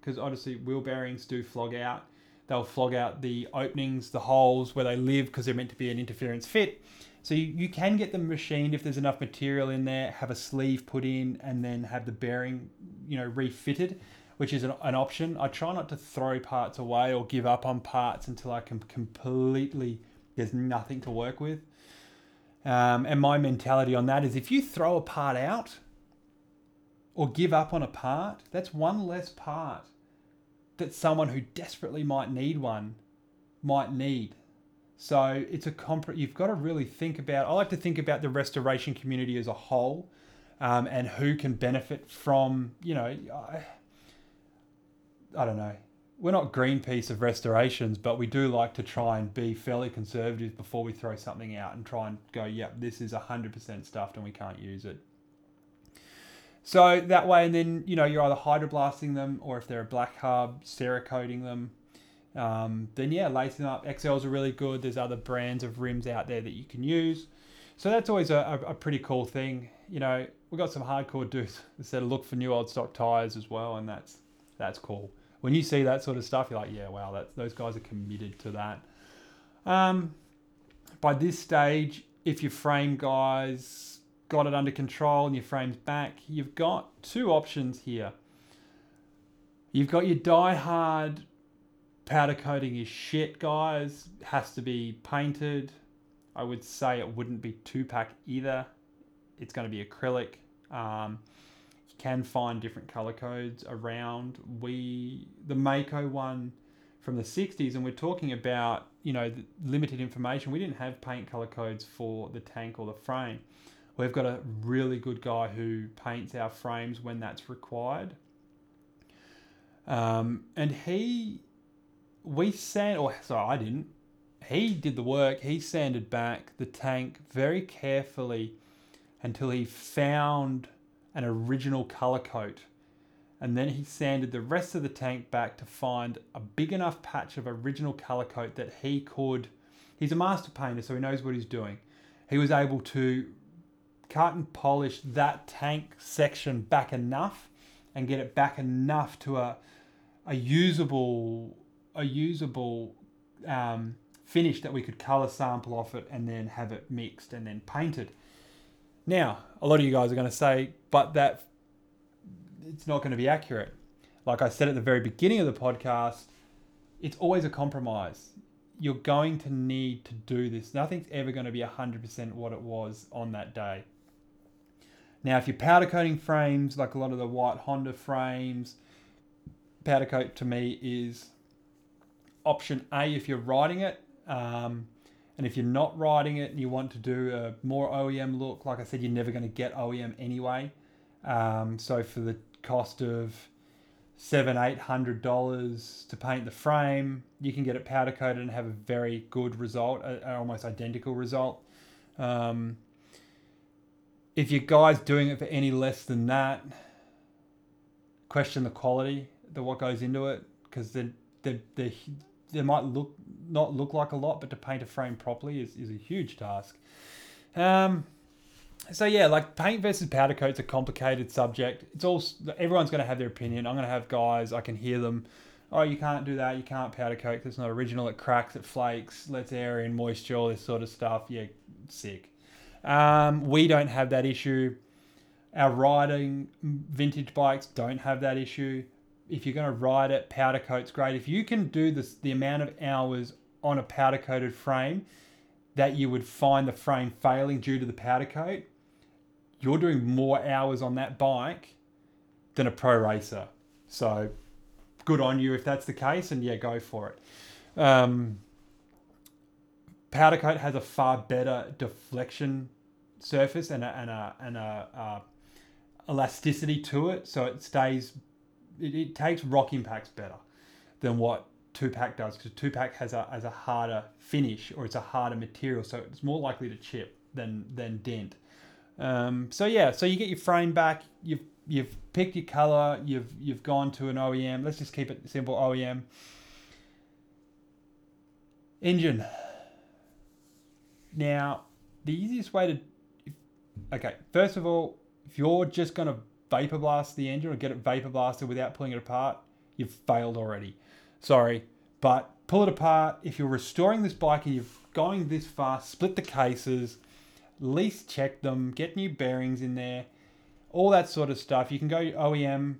because obviously wheel bearings do flog out. They'll flog out the openings, the holes where they live because they're meant to be an interference fit. So you, you can get them machined if there's enough material in there, have a sleeve put in, and then have the bearing, you know, refitted, which is an, an option. I try not to throw parts away or give up on parts until I can completely, there's nothing to work with. Um, and my mentality on that is if you throw a part out, or give up on a part, that's one less part that someone who desperately might need one might need. So it's a comp. You've got to really think about. I like to think about the restoration community as a whole, um, and who can benefit from. You know, I, I don't know. We're not Greenpeace of restorations, but we do like to try and be fairly conservative before we throw something out and try and go, yep, this is hundred percent stuffed and we can't use it. So that way, and then you know you're either hydroblasting them, or if they're a black hub, cerakoting them. Um, then yeah, lacing up. XLs are really good. There's other brands of rims out there that you can use. So that's always a, a, pretty cool thing. You know, we've got some hardcore dudes [laughs] that said look for new old stock tires as well, and that's that's cool. when you see that sort of stuff, you're like, yeah, wow, that those guys are committed to that. Um, by this stage, if your frame guys got it under control and your frame's back, you've got two options here. You've got your die-hard powder coating is shit, guys. Has to be painted. I would say it wouldn't be two pack either. It's going to be acrylic. Um, you can find different color codes around. We the Maico one from the 60s, and we're talking about you know limited information. We didn't have paint color codes for the tank or the frame. We've got a really good guy who paints our frames when that's required. Um, and he, we sand, or sorry, I didn't. He did the work. He sanded back the tank very carefully until he found an original color coat. And then he sanded the rest of the tank back to find a big enough patch of original color coat that he could. He's a master painter, so he knows what he's doing. He was able to cut and polish that tank section back enough and get it back enough to a, a usable a usable um, finish that we could color sample off it and then have it mixed and then painted. Now, a lot of you guys are going to say, but that it's not going to be accurate. Like I said at the very beginning of the podcast, it's always a compromise. You're going to need to do this. Nothing's ever going to be 100% what it was on that day. Now, if you're powder coating frames, like a lot of the white Honda frames, powder coat to me is option A if you're riding it. Um, and if you're not riding it and you want to do a more OEM look, like I said, you're never going to get OEM anyway. Um, so for the cost of seven, eight hundred dollars to paint the frame, you can get it powder coated and have a very good result, an almost identical result. Um, if you guys doing it for any less than that, question the quality, the what goes into it, because the the the they might look not look like a lot, but to paint a frame properly is, is a huge task. Um, so yeah, like paint versus powder coat, coat's a complicated subject. It's all everyone's going to have their opinion. I'm going to have guys. I can hear them. Oh, you can't do that. You can't powder coat. It's not original. It cracks. It flakes. Let's air in moisture. All this sort of stuff. Yeah, sick. Um, we don't have that issue. Our riding vintage bikes don't have that issue if you're going to ride it, powder coat's great. If you can do this, the amount of hours on a powder coated frame that you would find the frame failing due to the powder coat, you're doing more hours on that bike than a pro racer. So good on you if that's the case, and yeah, go for it. Um, powder coat has a far better deflection surface and a, and a, and a, uh, elasticity to it, so it stays it, it takes rock impacts better than what two pack does because two pack has a has a harder finish or it's a harder material, so it's more likely to chip than than dent. Um, so yeah, so you get your frame back. You've you've picked your color. You've you've gone to an OEM. Let's just keep it simple. OEM. Engine. Now, the easiest way to okay, first of all, if you're just gonna vapor blast the engine or get it vapor blasted without pulling it apart, you've failed already. Sorry, but pull it apart. If you're restoring this bike and you're going this far, split the cases, least check them, get new bearings in there, all that sort of stuff. You can go OEM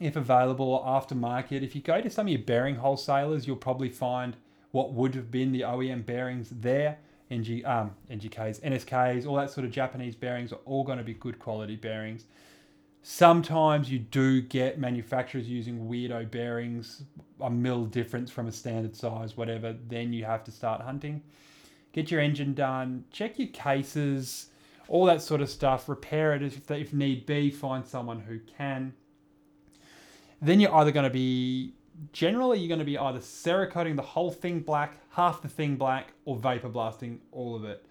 if available or aftermarket. If you go to some of your bearing wholesalers, you'll probably find what would have been the OEM bearings there. NG, um, NGKs, NSKs, all that sort of Japanese bearings are all going to be good quality bearings. Sometimes you do get manufacturers using weirdo bearings, a mil difference from a standard size, whatever. Then you have to start hunting. Get your engine done, check your cases, all that sort of stuff. Repair it if, if need be. Find someone who can. Then you're either going to be generally you're going to be either cerakoting the whole thing black, half the thing black, or vapor blasting all of it.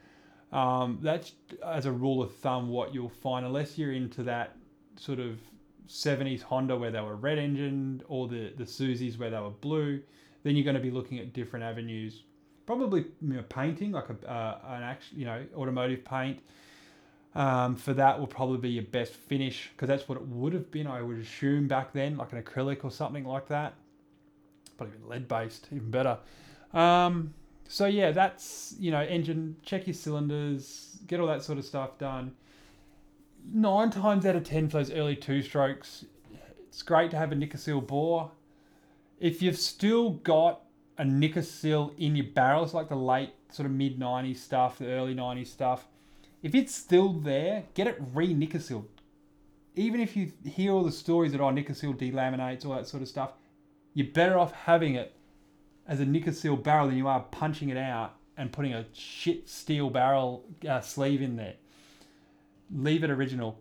Um, that's as a rule of thumb what you'll find, unless you're into that sort of 70s Honda where they were red engined or the, the Suzis where they were blue, then you're going to be looking at different avenues. Probably you know, painting, like a, uh, an actual, you know, automotive paint. Um, for that will probably be your best finish because that's what it would have been, I would assume, back then, like an acrylic or something like that. But even lead based, even better. Um, so yeah, that's you know engine. Check your cylinders, get all that sort of stuff done. Nine times out of ten for those early two strokes, it's great to have a Nikasil bore. If you've still got a Nikasil in your barrels, like the late sort of mid '90s stuff, the early '90s stuff, if it's still there, get it re Nikasil. Even if you hear all the stories that oh Nikasil delaminates, all that sort of stuff, you're better off having it as a Nikasil barrel than you are punching it out and putting a shit steel barrel uh, sleeve in there. Leave it original.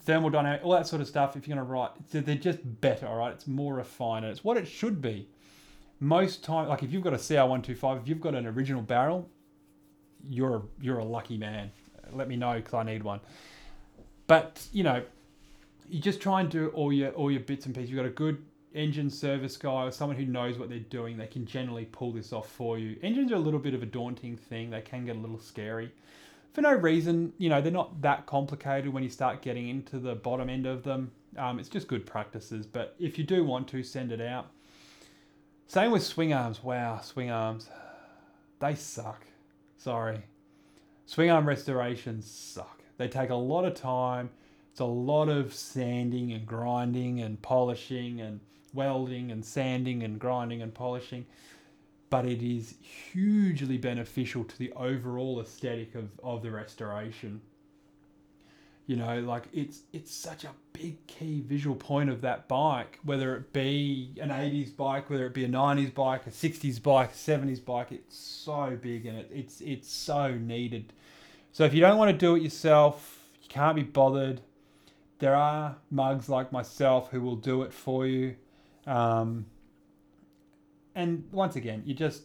Thermal dynamic, all that sort of stuff. If you're going to write, they're just better. All right, it's more refined. And it's what it should be. Most time, like if you've got a CR125, if you've got an original barrel, you're you're a lucky man. Let me know because I need one. But you know, you just try and do all your all your bits and pieces. You've got a good engine service guy or someone who knows what they're doing, they can generally pull this off for you. Engines are a little bit of a daunting thing. They can get a little scary. For no reason, you know, they're not that complicated when you start getting into the bottom end of them. Um, it's just good practices. But if you do want to, send it out. Same with swing arms. Wow, swing arms. They suck. Sorry. Swing arm restorations suck. They take a lot of time. It's a lot of sanding and grinding and polishing and welding and sanding and grinding and polishing, but it is hugely beneficial to the overall aesthetic of, of the restoration. You know, like it's it's such a big key visual point of that bike, whether it be an 80s bike, whether it be a 90s bike, a 60s bike, a 70s bike, it's so big and it, it's it's so needed. So if you don't want to do it yourself, you can't be bothered. There are mugs like myself who will do it for you. Um, and once again, you just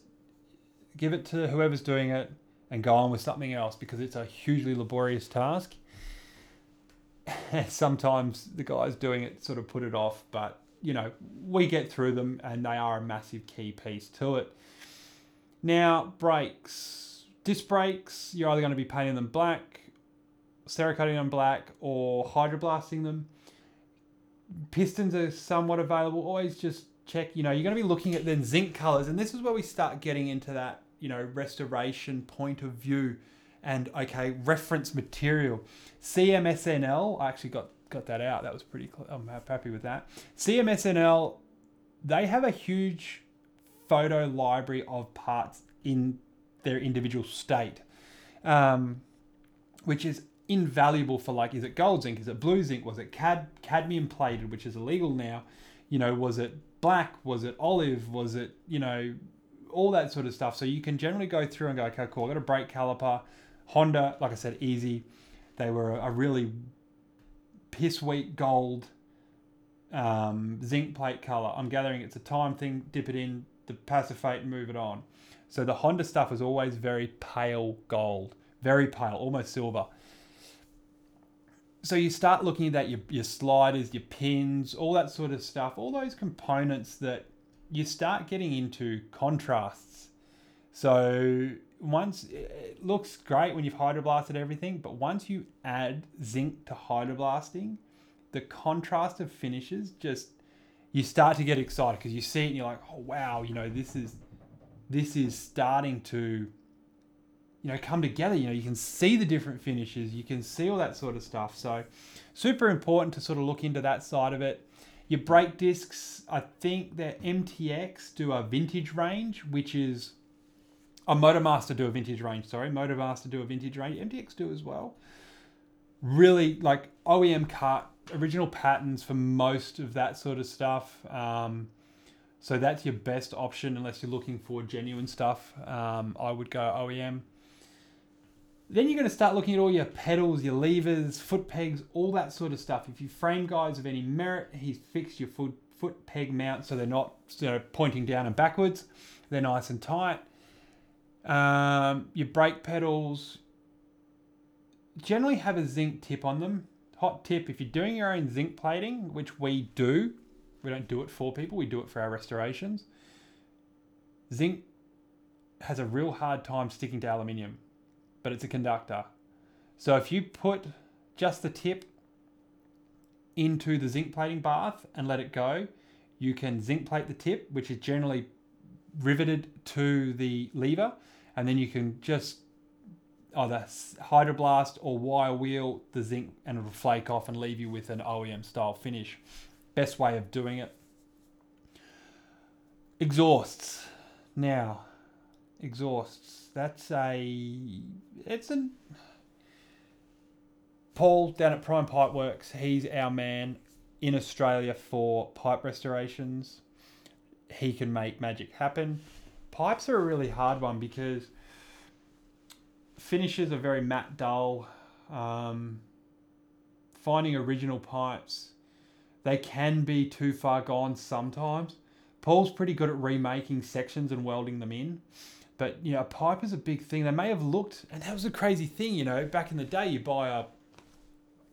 give it to whoever's doing it and go on with something else because it's a hugely laborious task. [laughs] And sometimes the guys doing it sort of put it off, but you know, we get through them and they are a massive key piece to it. Now, brakes. Disc brakes, you're either going to be painting them black, cerakoting them black, or hydroblasting them pistons are somewhat available. Always just check, you know, you're going to be looking at then zinc colors. And this is where we start getting into that, you know, restoration point of view and, okay, reference material. CMSNL, I actually got, got that out. That was pretty, I'm happy with that. CMSNL, they have a huge photo library of parts in their individual state, um, which is invaluable for like, is it gold zinc? Is it blue zinc? Was it cad cadmium plated, which is illegal now? You know, was it black? Was it olive? Was it you know, all that sort of stuff. So you can generally go through and go, okay, cool. I got a brake caliper. Honda, like I said, easy. They were a really piss weak gold um, zinc plate color. I'm gathering it's a time thing. Dip it in, the passivate, and move it on. So the Honda stuff is always very pale gold, very pale, almost silver so you start looking at your, your sliders, your pins, all that sort of stuff, all those components that you start getting into contrasts. So once it looks great when you've hydroblasted everything, but once you add zinc to hydroblasting, the contrast of finishes just you start to get excited because you see it and you're like, oh wow, you know this is this is starting to you know come together you know you can see the different finishes you can see all that sort of stuff. So super important to sort of look into that side of it. Your brake discs i think that mtx do a vintage range which is a Moto-Master do a vintage range sorry Moto-Master do a vintage range mtx do as well. Really like oem cut original patterns for most of that sort of stuff um, so that's your best option unless you're looking for genuine stuff um, i would go oem then you're going to start looking at all your pedals, your levers, foot pegs, all that sort of stuff. If you frame guys of any merit, he's fixed your foot foot peg mount so they're not you know, pointing down and backwards. They're nice and tight. Um, your brake pedals generally have a zinc tip on them. Hot tip if you're doing your own zinc plating, which we do, we don't do it for people, we do it for our restorations. Zinc has a real hard time sticking to aluminium but it's a conductor. So if you put just the tip into the zinc plating bath and let it go, you can zinc plate the tip, which is generally riveted to the lever, and then you can just either hydroblast or wire wheel the zinc and it'll flake off and leave you with an OEM style finish. Best way of doing it. Exhausts. Now, exhausts. That's a. It's an. Paul down at Prime Pipe Works, he's our man in Australia for pipe restorations. He can make magic happen. Pipes are a really hard one because finishes are very matte dull. Um, finding original pipes, they can be too far gone sometimes. Paul's pretty good at remaking sections and welding them in. But, you know, a pipe is a big thing. They may have looked, and that was a crazy thing, you know, back in the day, you buy a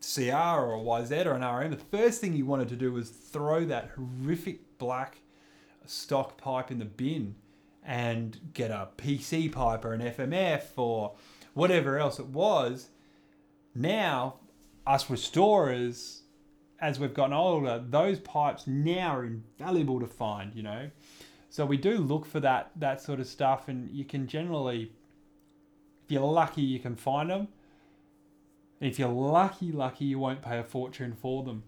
CR or a YZ or an RM, the first thing you wanted to do was throw that horrific black stock pipe in the bin and get a PC pipe or an FMF or whatever else it was. Now, us restorers, as we've gotten older, those pipes now are invaluable to find, you know. So we do look for that that sort of stuff, and you can generally, if you're lucky, you can find them. And if you're lucky, lucky, you won't pay a fortune for them.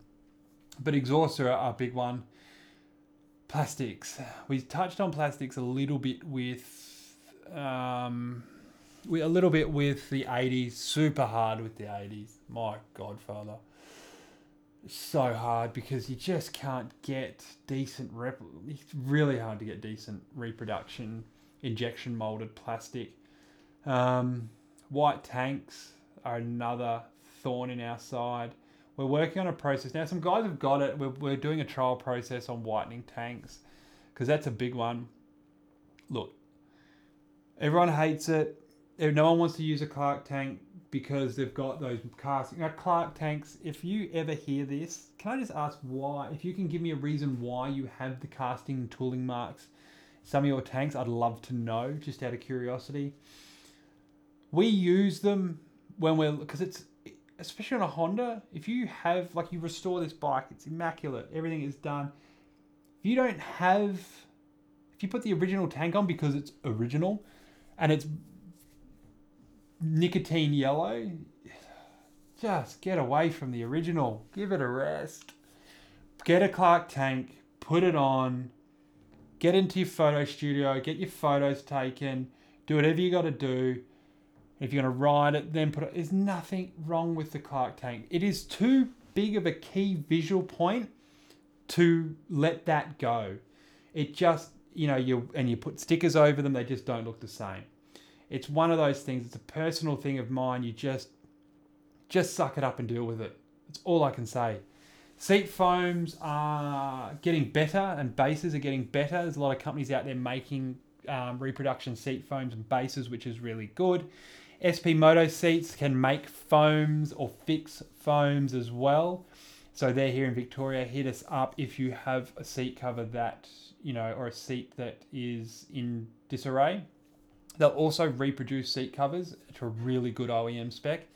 But exhausts are a big one. Plastics. We touched on plastics a little bit with um, we, a little bit with the 80s, super hard with the 80s. My godfather. So hard because you just can't get decent rep. It's really hard to get decent reproduction injection molded plastic. Um, white tanks are another thorn in our side. We're working on a process now. Some guys have got it. We're, we're doing a trial process on whitening tanks because that's a big one. Look, everyone hates it no one wants to use a Clarke tank because they've got those casting. Now, Clarke tanks, if you ever hear this, can I just ask why? If you can give me a reason why you have the casting tooling marks, some of your tanks, I'd love to know, just out of curiosity. We use them when we're, because it's, especially on a Honda, if you have, like, you restore this bike, it's immaculate, everything is done. If you don't have, if you put the original tank on because it's original and it's nicotine yellow. Just get away from the original. Give it a rest. Get a Clarke tank, put it on, get into your photo studio, get your photos taken, do whatever you got to do. If you're going to ride it, then put it. There's nothing wrong with the Clarke tank. It is too big of a key visual point to let that go. It just, you know, you and you put stickers over them, they just don't look the same. It's one of those things. It's a personal thing of mine. You just just suck it up and deal with it. That's all I can say. Seat foams are getting better and bases are getting better. There's a lot of companies out there making um, reproduction seat foams and bases, which is really good. SP Moto seats can make foams or fix foams as well. So they're here in Victoria. Hit us up if you have a seat cover that, you know, or a seat that is in disarray. They'll also reproduce seat covers to a really good OEM spec.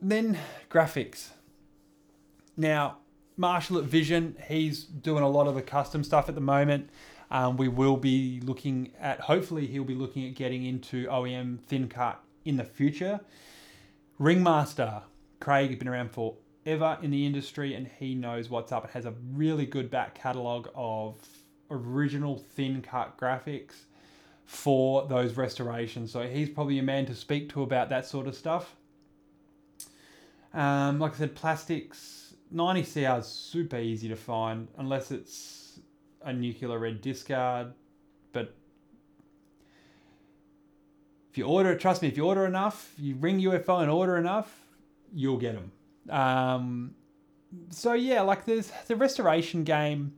Then graphics. Now, Marshall at Vision, he's doing a lot of the custom stuff at the moment. Um, we will be looking at, hopefully, he'll be looking at getting into OEM thin cut in the future. Ringmaster, Craig has been around forever in the industry and he knows what's up. It has a really good back catalogue of original thin cut graphics for those restorations. So he's probably a man to speak to about that sort of stuff. Um, like I said, plastics, 90 CR is super easy to find unless it's a nuclear red discard. But if you order, trust me, if you order enough, you ring UFO and order enough, you'll get them. Um, so yeah, like there's the restoration game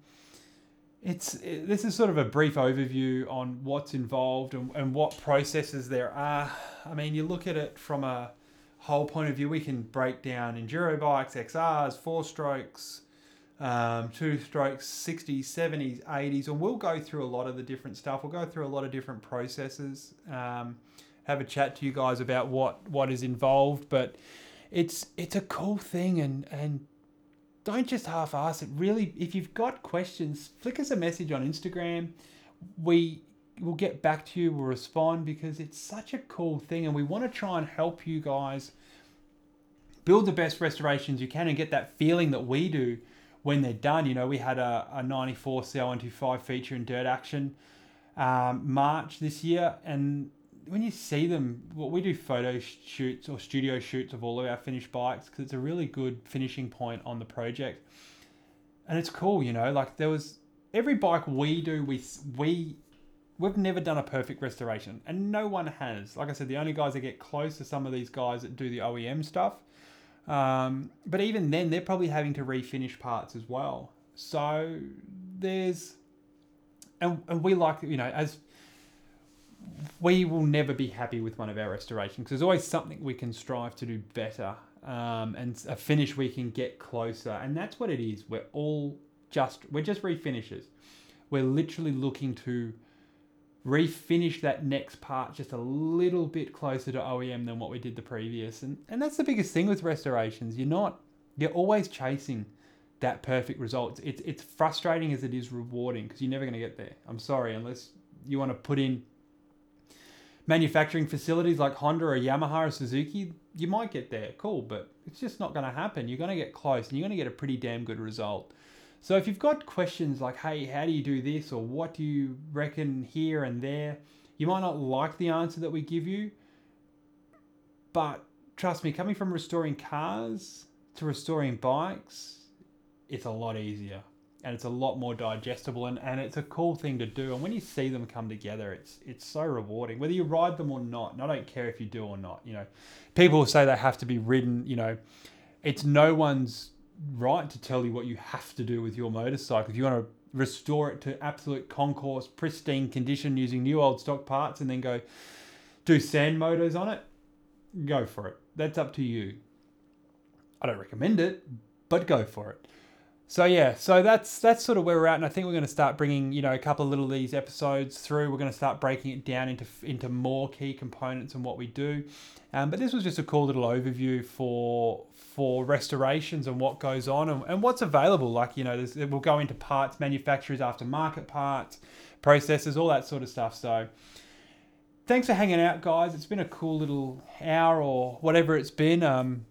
it's it, this is sort of a brief overview on what's involved and, and what processes there are. I mean, you look at it from a whole point of view. We can break down enduro bikes, XRs, four strokes, um, two strokes, 60s, 70s, 80s, and we'll go through a lot of the different stuff. We'll go through a lot of different processes. Um, have a chat to you guys about what what is involved, but it's it's a cool thing and and don't just half-ass it. Really, if you've got questions, flick us a message on Instagram. We will get back to you. We'll respond because it's such a cool thing, and we want to try and help you guys build the best restorations you can and get that feeling that we do when they're done. You know, we had a, a 94 CL125 feature in Dirt Action um, March this year, and when you see them, well, we do photo shoots or studio shoots of all of our finished bikes because it's a really good finishing point on the project, and it's cool. You know, like there was every bike we do, we we we've never done a perfect restoration, and no one has. Like I said, the only guys that get close are some of these guys that do the OEM stuff. Um, but even then, they're probably having to refinish parts as well. So there's, and, and we like, you know, as we will never be happy with one of our restorations because there's always something we can strive to do better um, and a finish we can get closer. And that's what it is. We're all just, we're just refinishes. We're literally looking to refinish that next part just a little bit closer to OEM than what we did the previous. And and that's the biggest thing with restorations. You're not you're always chasing that perfect result. It's it's frustrating as it is rewarding because you're never going to get there. I'm sorry unless you want to put in manufacturing facilities like Honda or Yamaha or Suzuki, you might get there. Cool, but it's just not going to happen. You're going to get close and you're going to get a pretty damn good result. So if you've got questions like, hey, how do you do this? Or what do you reckon here and there? You might not like the answer that we give you, but trust me, coming from restoring cars to restoring bikes, it's a lot easier and it's a lot more digestible and, and it's a cool thing to do. And when you see them come together, it's it's so rewarding. Whether you ride them or not, and I don't care if you do or not, you know. People say they have to be ridden, you know, it's no one's right to tell you what you have to do with your motorcycle. If you want to restore it to absolute concours, pristine condition using new old stock parts and then go do sand motors on it, go for it. That's up to you. I don't recommend it, but go for it. So yeah, so that's that's sort of where we're at, and I think we're going to start bringing you know a couple of little of these episodes through. We're going to start breaking it down into into more key components and what we do. Um, but this was just a cool little overview for for restorations and what goes on and, and what's available. Like you know, we'll go into parts, manufacturers, aftermarket parts, processes, all that sort of stuff. So thanks for hanging out, guys. It's been a cool little hour or whatever it's been. Um,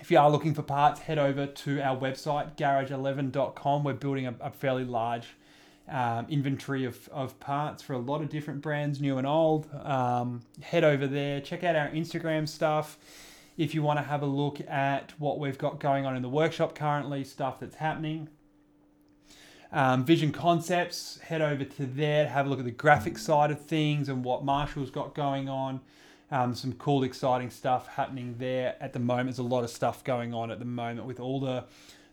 if you are looking for parts, head over to our website, garage11.com. We're building a, a fairly large um, inventory of, of parts for a lot of different brands, new and old. Um, head over there, check out our Instagram stuff. If you want to have a look at what we've got going on in the workshop currently, stuff that's happening. Um, Vision Concepts, head over to there, have a look at the graphic side of things and what Marshall's got going on. Um, some cool, exciting stuff happening there at the moment. There's a lot of stuff going on at the moment with all the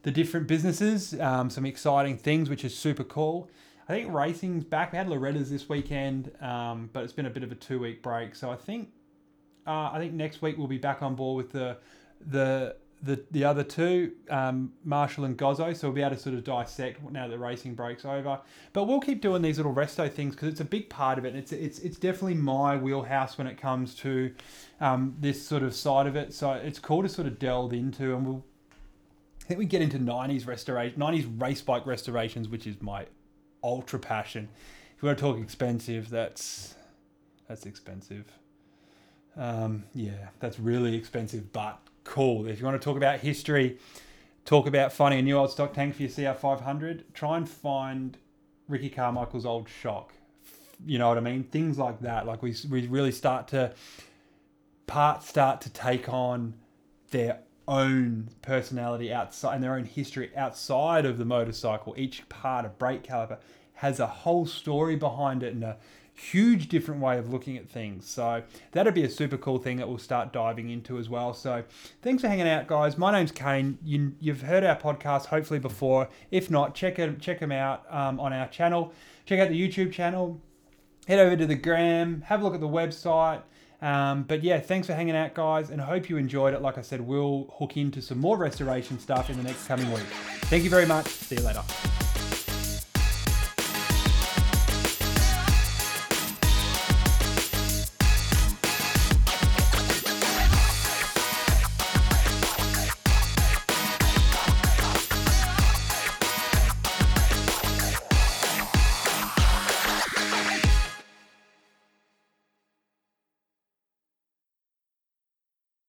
the different businesses. Um, some exciting things, which is super cool. I think racing's back. We had Loretta's this weekend, um, but it's been a bit of a two week break. So I think uh, I think next week we'll be back on board with the the the, the other two, um, Marshall and Gozo. so we'll be able to sort of dissect now that racing breaks over. But we'll keep doing these little resto things because it's a big part of it. It's it's it's definitely my wheelhouse when it comes to um, this sort of side of it. So it's cool to sort of delve into, and we'll. I think we get into '90s restoration, '90s race bike restorations, which is my ultra passion. If we want to talk expensive, that's that's expensive. Um, yeah, that's really expensive, but cool. If you want to talk about history, talk about finding a new old stock tank for your CR500, try and find Ricky Carmichael's old shock. You know what I mean? Things like that. Like we, we really start to, parts start to take on their own personality outside and their own history outside of the motorcycle. Each part, of brake caliper, has a whole story behind it and a huge different way of looking at things. So that'd be a super cool thing that we'll start diving into as well. So thanks for hanging out, guys. My name's Kane. You, have heard our podcast hopefully before. If not, check it, check them out um, on our channel. Check out the YouTube channel. Head over to the gram. Have a look at the website. Um, but yeah, thanks for hanging out, guys, and hope you enjoyed it. Like I said, we'll hook into some more restoration stuff in the next coming week. Thank you very much. See you later.